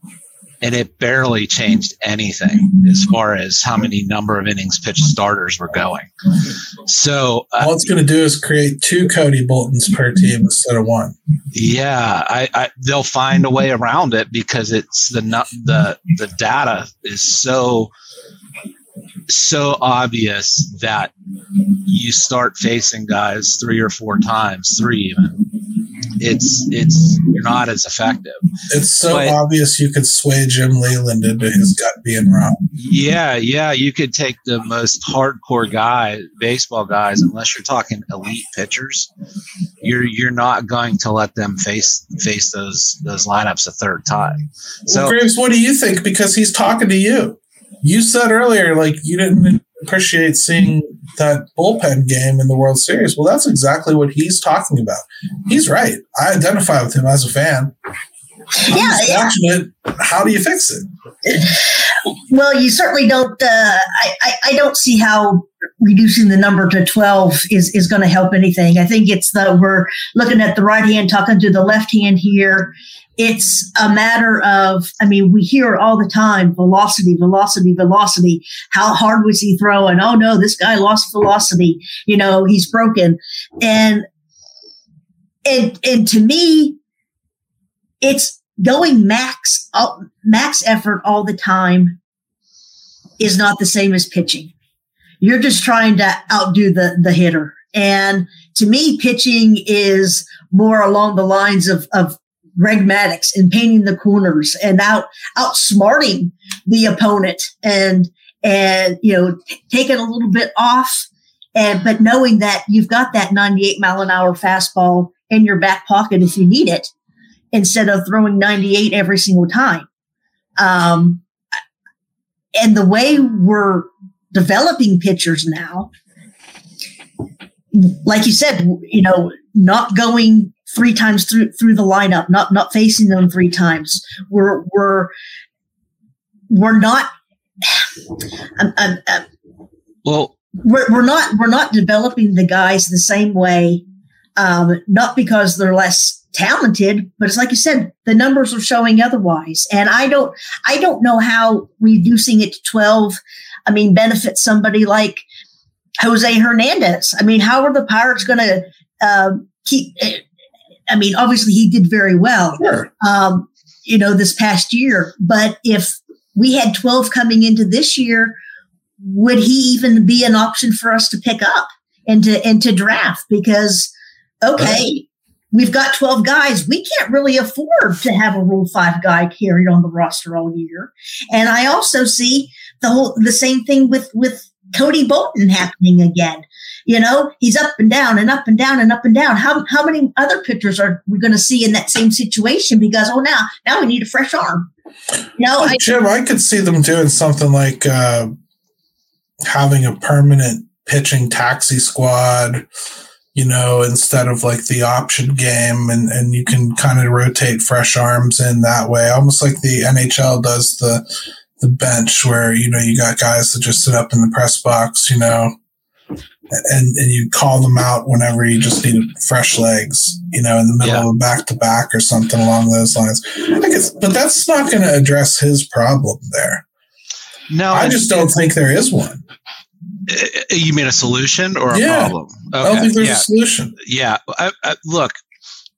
Speaker 2: and it barely changed anything as far as how many number of innings pitched starters were going. So
Speaker 1: uh, all it's going to do is create two Cody Boltons per team instead of one.
Speaker 2: Yeah, I, I, they'll find a way around it because it's the the the data is so so obvious that you start facing guys three or four times, three even. It's it's you're not as effective.
Speaker 1: It's so but, obvious you could sway Jim Leyland into his gut being wrong.
Speaker 2: Yeah, yeah, you could take the most hardcore guy, baseball guys, unless you're talking elite pitchers. You're you're not going to let them face face those those lineups a third time.
Speaker 1: So, well, Graves, what do you think? Because he's talking to you you said earlier, like you didn't appreciate seeing that bullpen game in the World Series. Well, that's exactly what he's talking about. He's right. I identify with him as a fan. Yeah, yeah. How do you fix it?
Speaker 3: Well, you certainly don't. Uh, I, I, I don't see how reducing the number to 12 is, is going to help anything. I think it's that we're looking at the right hand, talking to the left hand here, it's a matter of, I mean, we hear all the time velocity, velocity, velocity. How hard was he throwing? Oh no, this guy lost velocity. You know, he's broken. And, and, and to me, it's going max, max effort all the time is not the same as pitching. You're just trying to outdo the, the hitter. And to me, pitching is more along the lines of, of Maddux and painting the corners and out outsmarting the opponent and and you know taking a little bit off and but knowing that you've got that 98 mile an hour fastball in your back pocket if you need it instead of throwing 98 every single time um, and the way we're developing pitchers now like you said you know not going three times through through the lineup, not not facing them three times. We're we're we're not. I'm, I'm, I'm,
Speaker 2: well,
Speaker 3: we're we're not we're not developing the guys the same way. Um, not because they're less talented, but it's like you said, the numbers are showing otherwise. And I don't I don't know how reducing it to twelve. I mean, benefits somebody like Jose Hernandez. I mean, how are the Pirates going to uh, keep I mean, obviously he did very well,
Speaker 1: sure.
Speaker 3: um, you know, this past year. But if we had 12 coming into this year, would he even be an option for us to pick up and to, and to draft? Because, okay, we've got 12 guys. We can't really afford to have a rule five guy carried on the roster all year. And I also see the whole, the same thing with, with Cody Bolton happening again. You know, he's up and down and up and down and up and down. How how many other pitchers are we going to see in that same situation? Because oh, now now we need a fresh arm.
Speaker 1: I, Jim, I could see them doing something like uh, having a permanent pitching taxi squad. You know, instead of like the option game, and and you can kind of rotate fresh arms in that way, almost like the NHL does the the bench, where you know you got guys that just sit up in the press box. You know, and and you call them out whenever you just need fresh legs, you know, in the middle yeah. of a back to back or something along those lines. I guess, but that's not going to address his problem there.
Speaker 2: No,
Speaker 1: I just don't think there is one.
Speaker 2: Uh, you mean a solution or a
Speaker 1: yeah.
Speaker 2: problem?
Speaker 1: Okay. I don't think there's yeah. a solution.
Speaker 2: Yeah, I, I, look,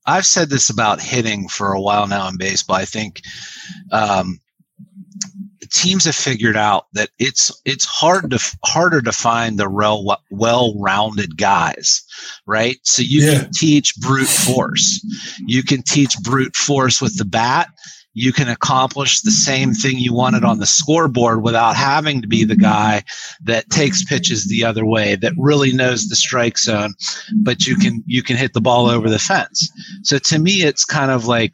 Speaker 2: I've said this about hitting for a while now in baseball. I think um, teams have figured out that it's it's hard to harder to find the real well-rounded guys, right? So you yeah. can teach brute force. You can teach brute force with the bat. You can accomplish the same thing you wanted on the scoreboard without having to be the guy that takes pitches the other way, that really knows the strike zone, but you can you can hit the ball over the fence. So to me, it's kind of like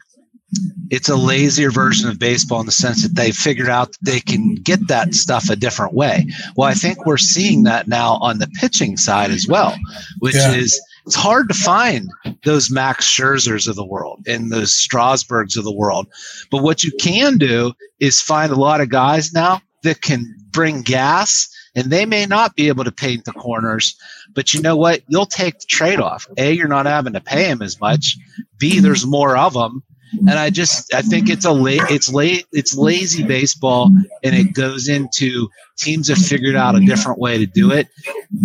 Speaker 2: it's a lazier version of baseball in the sense that they figured out that they can get that stuff a different way. Well, I think we're seeing that now on the pitching side as well, which yeah. is it's hard to find those Max Scherzers of the world and those Strasburgs of the world. But what you can do is find a lot of guys now that can bring gas and they may not be able to paint the corners, but you know what? You'll take the trade off. A, you're not having to pay them as much. B, there's more of them and I just I think it's a la- it's late it's lazy baseball, and it goes into teams have figured out a different way to do it,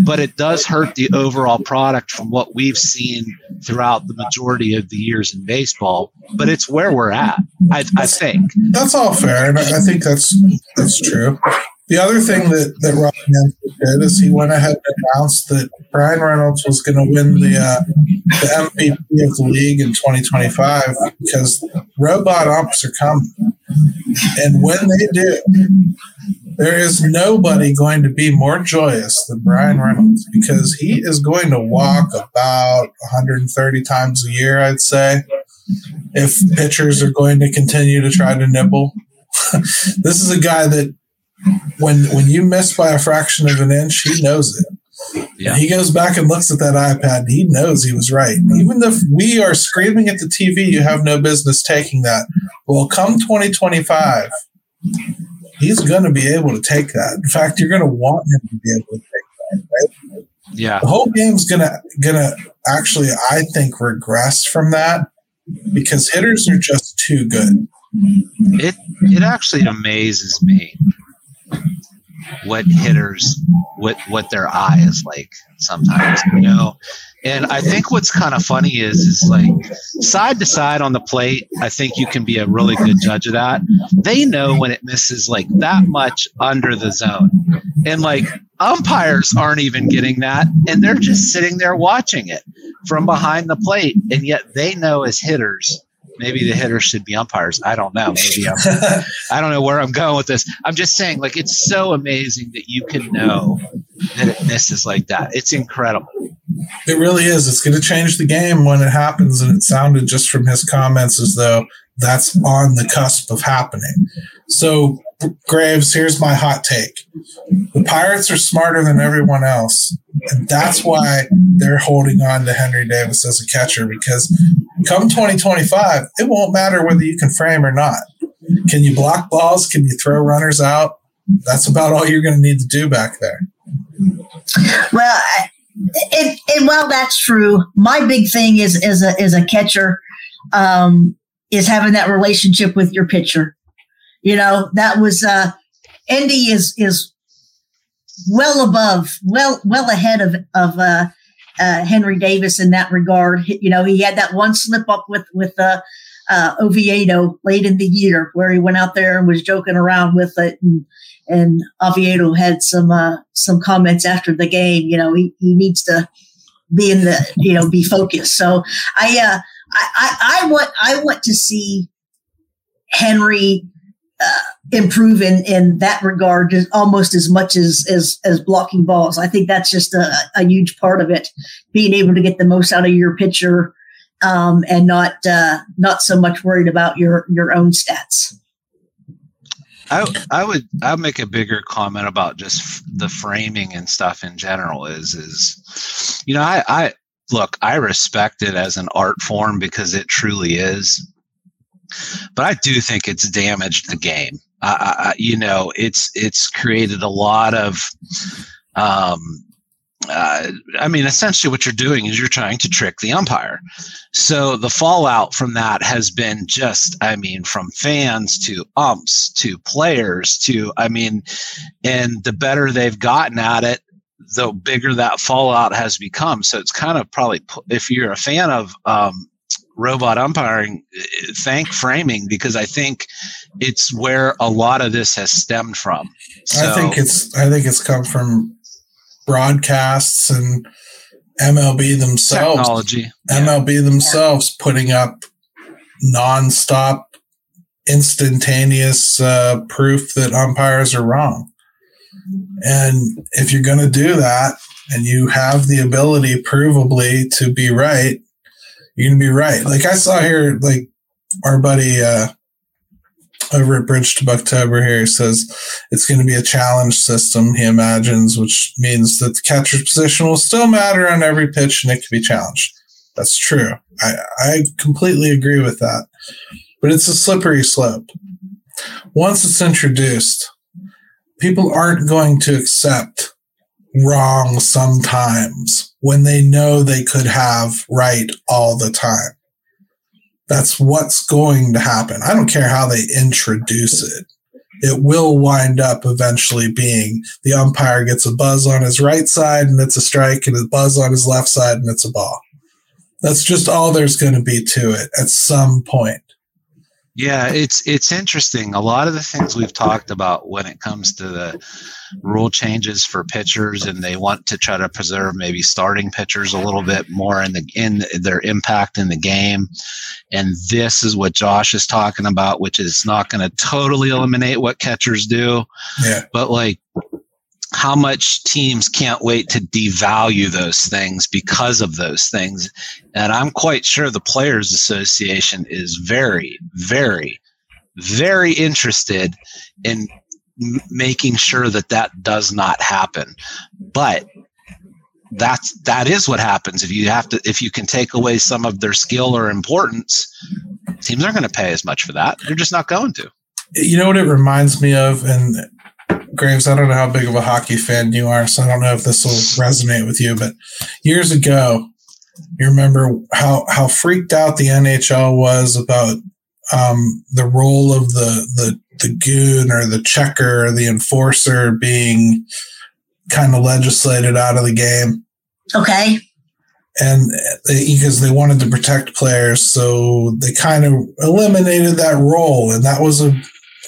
Speaker 2: but it does hurt the overall product from what we've seen throughout the majority of the years in baseball. But it's where we're at, I, I think.
Speaker 1: That's all fair, and I think that's that's true. The other thing that, that Rob did is he went ahead and announced that Bryan Reynolds was going to win the, uh, the MVP of the league in 2025 because robot umps are coming. And when they do, there is nobody going to be more joyous than Bryan Reynolds because he is going to walk about 130 times a year, I'd say. If pitchers are going to continue to try to nibble, [laughs] this is a guy that when when you miss by a fraction of an inch, he knows it. Yeah. He goes back and looks at that iPad. he knows he was right. Even if we are screaming at the TV, you have no business taking that. Well, come 2025, he's going to be able to take that. In fact, you're going to want him to be able to take that. Right?
Speaker 2: Yeah.
Speaker 1: The whole game's gonna gonna actually, I think, regress from that because hitters are just too good.
Speaker 2: It it actually amazes me what hitters what what their eye is like sometimes you know? And i think what's kind of funny is is like side to side on the plate i think you can be a really good judge of that. They know when it misses like that much under the zone. And like umpires aren't even getting that and they're just sitting there watching it from behind the plate and yet they know as hitters maybe the hitters should be umpires. I don't know. Maybe I'm, [laughs] I don't know where I'm going with this. I'm just saying, like, it's so amazing that you can know that it misses like that. It's incredible.
Speaker 1: It really is. It's going to change the game when it happens. And it sounded just from his comments as though that's on the cusp of happening. So, Graves, here's my hot take. The Pirates are smarter than everyone else. And that's why they're holding on to Henry Davis as a catcher because come 2025, it won't matter whether you can frame or not. Can you block balls? Can you throw runners out? That's about all you're going to need to do back there.
Speaker 3: Well, and, and while that's true, my big thing is as a as a catcher um, is having that relationship with your pitcher. You know, that was uh, Endy is is well above, well well ahead of of uh, uh, Henry Davis in that regard. You know, he had that one slip up with with uh, uh, Oviedo late in the year where he went out there and was joking around with it, and and Oviedo had some uh, some comments after the game. You know, he he needs to be in the you know be focused. So I uh, I, I I want I want to see Henry uh, improve in in that regard almost as much as as as blocking balls. I think that's just a, a huge part of it, being able to get the most out of your pitcher um, and not uh, not so much worried about your your own stats.
Speaker 2: I I would I would make a bigger comment about just the framing and stuff in general. Is is you know I I look I respect it as an art form because it truly is but I do think it's damaged the game. You know, it's it's created a lot of. Um, uh, I mean, essentially, what you're doing is you're trying to trick the umpire. So the fallout from that has been just, I mean, from fans to umps to players to, I mean, and the better they've gotten at it, the bigger that fallout has become. So it's kind of probably, if you're a fan of um, robot umpiring, thank framing because I think it's where a lot of this has stemmed from.
Speaker 1: So, I think it's I think it's come from broadcasts and MLB themselves.
Speaker 2: Technology.
Speaker 1: MLB yeah. themselves putting up nonstop instantaneous uh, proof that umpires are wrong. And if you're going to do that and you have the ability provably to be right, you're to be right. Like I saw here, like our buddy uh, over at Bridge to Bucktober here says it's going to be a challenge system, he imagines, which means that the catcher's position will still matter on every pitch and it can be challenged. That's true. I, I completely agree with that. But it's a slippery slope. Once it's introduced, people aren't going to accept wrong sometimes when they know they could have right all the time. That's what's going to happen. I don't care how they introduce it. It will wind up eventually being the umpire gets a buzz on his right side and it's a strike, and a buzz on his left side and it's a ball. That's just all there's going to be to it at some point.
Speaker 2: Yeah, it's it's interesting. A lot of the things we've talked about when it comes to the rule changes for pitchers, and they want to try to preserve maybe starting pitchers a little bit more in the in their impact in the game. And this is what Josh is talking about, which is not going to totally eliminate what catchers do,
Speaker 1: Yeah.
Speaker 2: but like how much teams can't wait to devalue those things because of those things. And I'm quite sure the Players Association is very, very, very interested in m- making sure that that does not happen. But that's that is what happens if you have to if you can take away some of their skill or importance teams aren't going to pay as much for that they're just not going to
Speaker 1: You know what it reminds me of? And Graves, I don't know how big of a hockey fan you are, so I don't know if this will resonate with you, but years ago, you remember how, how freaked out the NHL was about um, the role of the, the, the goon or the checker or the enforcer being kind of legislated out of the game.
Speaker 3: Okay.
Speaker 1: and because they wanted to protect players, so they kind of eliminated that role, and that was a,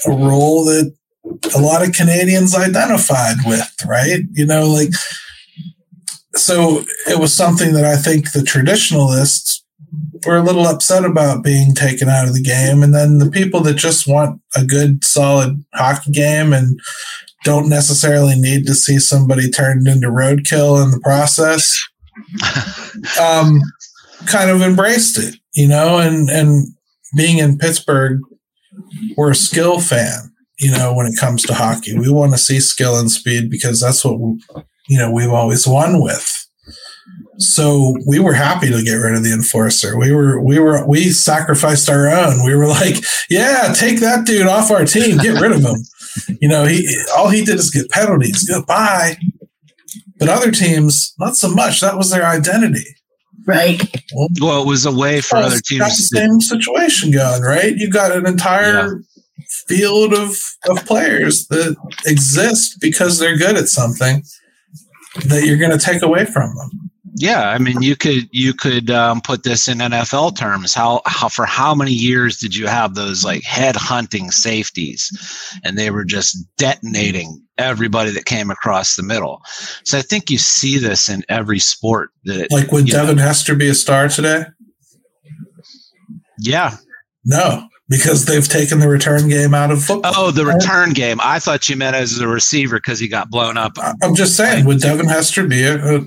Speaker 1: a role that a lot of Canadians identified with, right? You know, like so it was something that I think the traditionalists were a little upset about being taken out of the game, and then the people that just want a good, solid hockey game and don't necessarily need to see somebody turned into roadkill in the process [laughs] um, kind of embraced it, you know, and and being in Pittsburgh, we're a skill fan, you know, when it comes to hockey. We want to see skill and speed because that's what you know we've always won with. So we were happy to get rid of the enforcer. We were we were we sacrificed our own. We were like, yeah, take that dude off our team, get rid of him. [laughs] You know, he all he did is get penalties. Goodbye. But other teams, not so much. That was their identity.
Speaker 3: Right.
Speaker 2: well it was a way for
Speaker 1: Well,
Speaker 2: other
Speaker 1: it's got
Speaker 2: teams
Speaker 1: the same situation going, right? You've got an entire field of, of players that exist because they're good at something that you're going to take away from them.
Speaker 2: Yeah, I mean, you could you could um, put this in NFL terms. How how for how many years did you have those like head hunting safeties, and they were just detonating everybody that came across the middle. So I think you see this in every sport. That
Speaker 1: Like, would
Speaker 2: you know,
Speaker 1: Devin Hester be a star today?
Speaker 2: yeah.
Speaker 1: No, because they've taken the return game out of football.
Speaker 2: Oh, the return game. I thought you meant as a receiver because he got blown up.
Speaker 1: I- I'm just saying, would Devin Hester be a, a,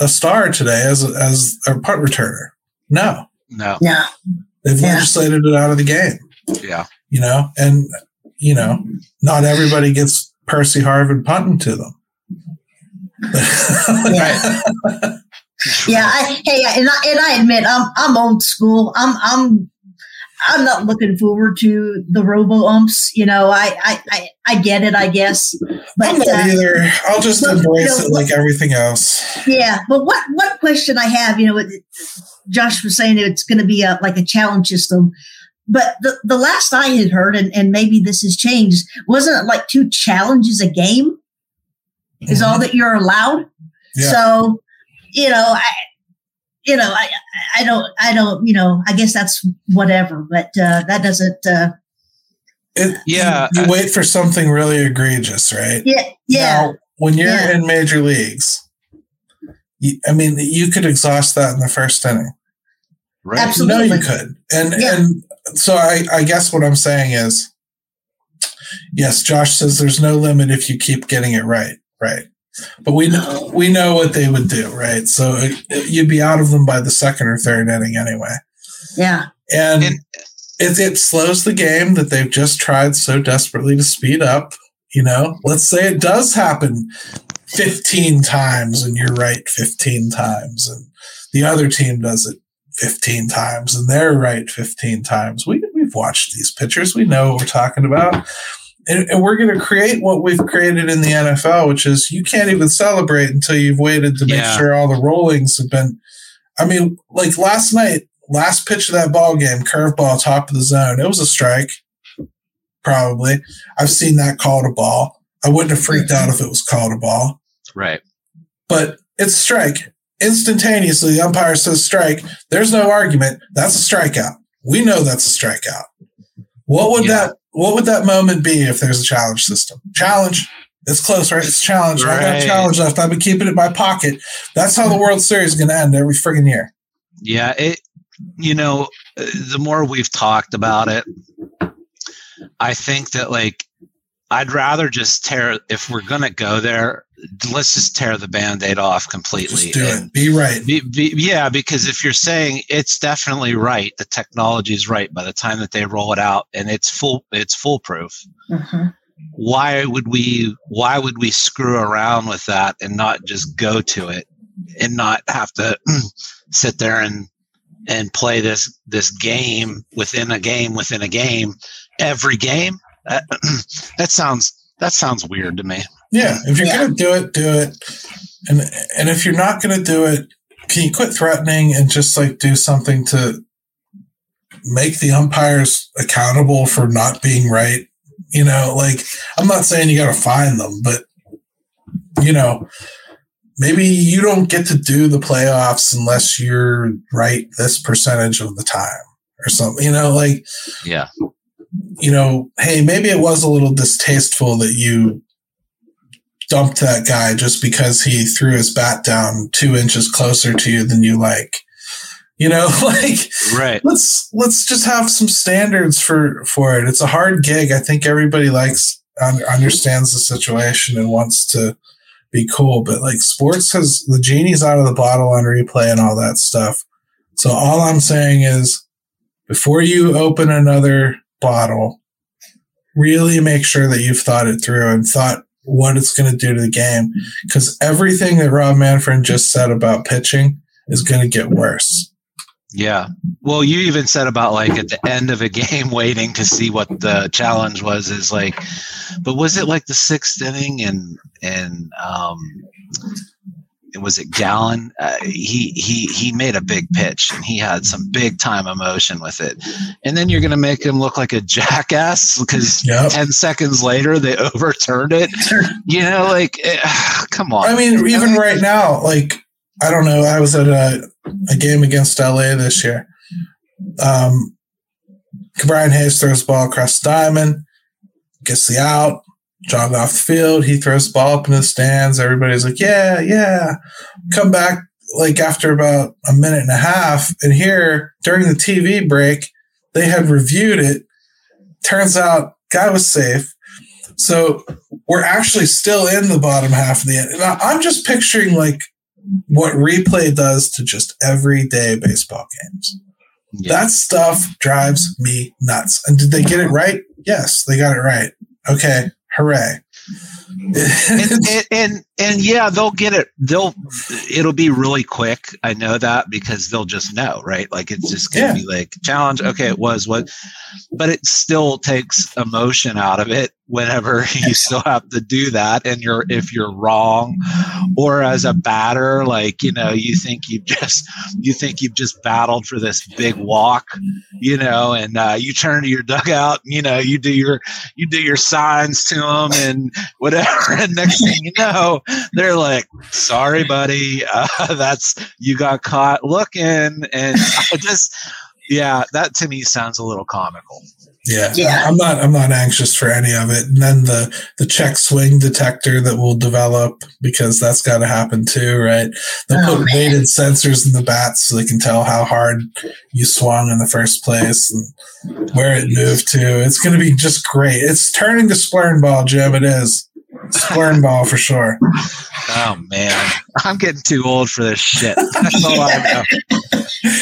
Speaker 1: a star today as a, as a punt returner? No,
Speaker 2: No,
Speaker 3: Yeah.
Speaker 1: they've
Speaker 3: Yeah.
Speaker 1: legislated it out of the game.
Speaker 2: yeah,
Speaker 1: you know, and you know, not everybody gets Percy Harvin punting to them. [laughs]
Speaker 3: Yeah. [laughs] Yeah. I, hey, and I, and I admit I'm I'm old school. I'm I'm I'm not looking forward to the robo umps. You know, I I I, I get it, I guess. But
Speaker 1: I'm not
Speaker 3: uh,
Speaker 1: either. I'll just
Speaker 3: but,
Speaker 1: embrace
Speaker 3: you
Speaker 1: it
Speaker 3: know,
Speaker 1: like everything else.
Speaker 3: yeah. But what what question I have, you know, it- Josh was saying it's going to be a like a challenge system. But the, the last I had heard, and, and maybe this has changed, wasn't it like two challenges a game is all that you're allowed?
Speaker 1: Yeah.
Speaker 3: So, you know, I, you know, I, I don't, I don't, you know, I guess that's whatever, but uh, that doesn't, uh,
Speaker 1: It,
Speaker 2: Yeah,
Speaker 1: You,
Speaker 2: I-
Speaker 1: wait for something really egregious, right?
Speaker 3: yeah, yeah,
Speaker 1: Now, when you're
Speaker 3: Yeah.
Speaker 1: in major leagues, you, I mean, you could exhaust that in the first inning.
Speaker 2: Right.
Speaker 3: Absolutely.
Speaker 1: You know you could. And
Speaker 3: Yeah.
Speaker 1: and so I, I guess what I'm saying is yes, Josh says there's no limit if you keep getting it right. Right. But we know we know what they would do, right? So it, it- you'd be out of them by the second or third inning anyway.
Speaker 3: Yeah.
Speaker 1: And,
Speaker 2: And-
Speaker 1: it, it slows the game that they've just tried so desperately to speed up. You know, let's say it does happen 15 times and you're right 15 times, and the other team does it 15 times and they're right 15 times. We, we've watched these pictures, we know what we're talking about. And, and we're going to create what we've created in the NFL, which is you can't even celebrate until you've waited to make
Speaker 2: Yeah.
Speaker 1: sure all the rollings have been. I mean, like last night, last pitch of that ball game, curveball, top of the zone. It was a strike, probably. I've seen that called a ball. I wouldn't have freaked out if it was called a ball,
Speaker 2: Right.
Speaker 1: but it's strike. Instantaneously, the umpire says strike. There's no argument. That's a strikeout. We know that's a strikeout. What would
Speaker 2: Yeah.
Speaker 1: that what would that moment be if there's a challenge system? Challenge. It's close, right? It's challenge. I got a challenge left. I've been keeping it in my pocket. That's how the World Series is going to end every friggin' year.
Speaker 2: Yeah, it. You know, uh, the more we've talked about it, I think that like I'd rather just tear. If we're gonna go there, let's just tear the band-aid off completely.
Speaker 1: Just do
Speaker 2: and
Speaker 1: it. Be right.
Speaker 2: Be, be, yeah, because if you're saying it's definitely right, the technology is right by the time that they roll it out, and it's full, it's foolproof.
Speaker 3: Mhm.
Speaker 2: Why would we? Why would we screw around with that and not just go to it and not have to [clears throat] sit there and and play this this game within a game within a game every game? That, [clears throat] that sounds that sounds weird to me.
Speaker 1: Yeah, if you're
Speaker 3: Yeah.
Speaker 1: gonna do it, do it. And and if you're not gonna do it, can you quit threatening and just like do something to make the umpires accountable for not being right? You know, like I'm not saying you gotta find them, but you know, maybe you don't get to do the playoffs unless you're right this percentage of the time or something. You know, like
Speaker 2: Yeah,
Speaker 1: you know, hey, maybe it was a little distasteful that you dumped that guy just because he threw his bat down two inches closer to you than you like. You know, [laughs] like
Speaker 2: right.
Speaker 1: let's let's just have some standards for for it. It's a hard gig. I think everybody likes un- understands the situation and wants to be cool, but like sports has the genie's out of the bottle on replay and all that stuff. So all I'm saying is before you open another bottle, really make sure that you've thought it through and thought what it's going to do to the game because everything that Rob Manfred just said about pitching is going to get worse.
Speaker 2: Yeah. Well, you even said about like at the end of a [laughs] game waiting to see what the challenge was is like, but was it like the sixth inning and, and, um, was it Gallen? Uh, he he he made a big pitch and he had some big time emotion with it, and then you're going to make him look like a jackass because
Speaker 1: Yep.
Speaker 2: ten seconds later they [laughs] overturned it. You know, like eh, [sighs] come on.
Speaker 1: I mean, even right now, like I don't know. I was at a, a game against LA this year. Um, Brian Hayes throws the ball across the diamond, gets the out, jog off the field. He throws the ball up in the stands. Everybody's like, "Yeah, yeah." Come back like after about a minute and a half, and here during the TV break, they had reviewed it. Turns out, guy was safe. So we're actually still in the bottom half of the end. Now, I'm just picturing like what replay does to just everyday baseball games.
Speaker 2: Yeah.
Speaker 1: That stuff drives me nuts. And did they get it right? Yes, they got it right. Okay, hooray.
Speaker 2: And, [laughs] and and and yeah, they'll get it. They'll it'll be really quick. I know that because they'll just know, right? Like it's just gonna
Speaker 1: Yeah.
Speaker 2: be like challenge. Okay, it was what, but it still takes emotion out of it whenever [laughs] you still have to do that. And you're if you're wrong, or as a batter, like you know, you think you just you think you've just battled for this big walk, you know, and uh, you turn to your dugout, and, you know, you do your you do your signs to them and whatever. And next thing you know, they're like, "Sorry, buddy, uh, [laughs] that's you got caught looking." And I just, yeah, that to me sounds a little comical.
Speaker 1: Yeah. yeah. I'm not I'm not anxious for any of it. And then the the check swing detector that will develop because that's gotta happen too, right? They'll oh, put man. weighted sensors in the bats so they can tell how hard you swung in the first place and where it moved to. It's gonna be just great. It's turning to splurn ball, Jim. It is. Splurn ball for sure.
Speaker 2: Oh man. I'm getting too old for this shit. That's all I know.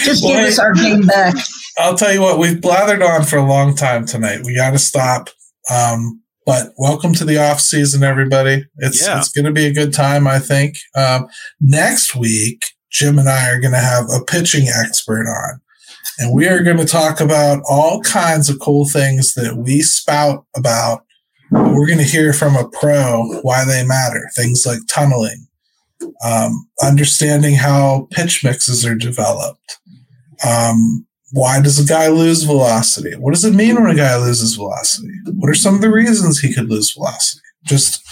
Speaker 3: Just well, give us our game back.
Speaker 1: I'll tell you what, we've blathered on for a long time tonight. We got to stop. Um, but welcome to the off season, everybody. It's yeah. it's going to be a good time, I think. Um, next week, Jim and I are going to have a pitching expert on, and we are going to talk about all kinds of cool things that we spout about. We're going to hear from a pro why they matter. Things like tunneling, um, understanding how pitch mixes are developed. Um, why does a guy lose velocity? What does it mean when a guy loses velocity? What are some of the reasons he could lose velocity? Just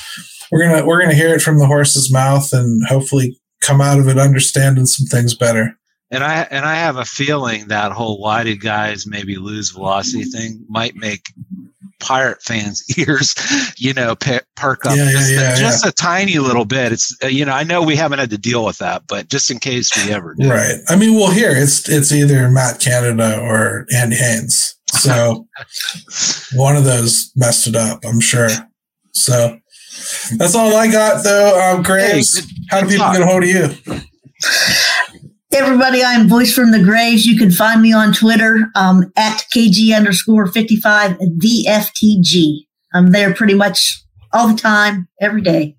Speaker 1: we're gonna we're gonna hear it from the horse's mouth and hopefully come out of it understanding some things better.
Speaker 2: And I and I have a feeling that whole why do guys maybe lose velocity thing might make pirate fans' [laughs] ears, you know, perk up
Speaker 1: yeah, just, yeah,
Speaker 2: just a tiny little bit. It's uh, you know, I know we haven't had to deal with that, but just in case we ever do.
Speaker 1: Right. I mean, well, here it's it's either Matt Canada or Andy Haines. So [laughs] one of those messed it up, I'm sure. So that's all I got, though. Um, Graves, hey, how do people talk. get a hold of you?
Speaker 3: Everybody, I'm Voice from the Graves. You can find me on Twitter um, at KG underscore 55 DFTG. I'm there pretty much all the time, every day.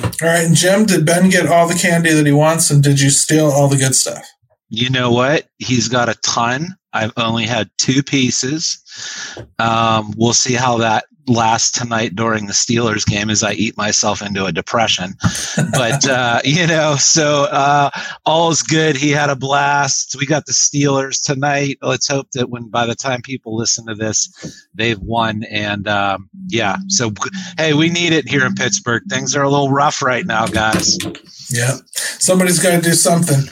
Speaker 1: All right. And Jim, did Ben get all the candy that he wants? And did you steal all the good stuff?
Speaker 2: You know what? He's got a ton. I've only had two pieces. Um, we'll see how that last tonight during the Steelers game as I eat myself into a depression. But, uh, [laughs] you know, so uh, all's good. He had a blast. We got the Steelers tonight. Let's hope that when by the time people listen to this, they've won. And um, yeah, so hey, we need it here in Pittsburgh. Things are a little rough right now, guys.
Speaker 1: Yeah, somebody's got to do something.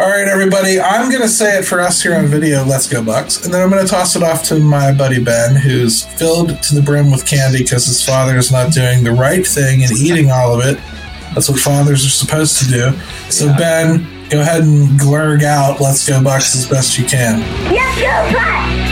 Speaker 1: All right, everybody. I'm going to say it for us here on video. Let's go, Bucs. And then I'm going to toss it off to my buddy Ben, who's filled to the brim with candy because his father is not doing the right thing and eating all of it. That's what fathers are supposed to do. So, yeah. Ben, go ahead and glurg out Let's Go Bucs as best you can. Let's go Bucs!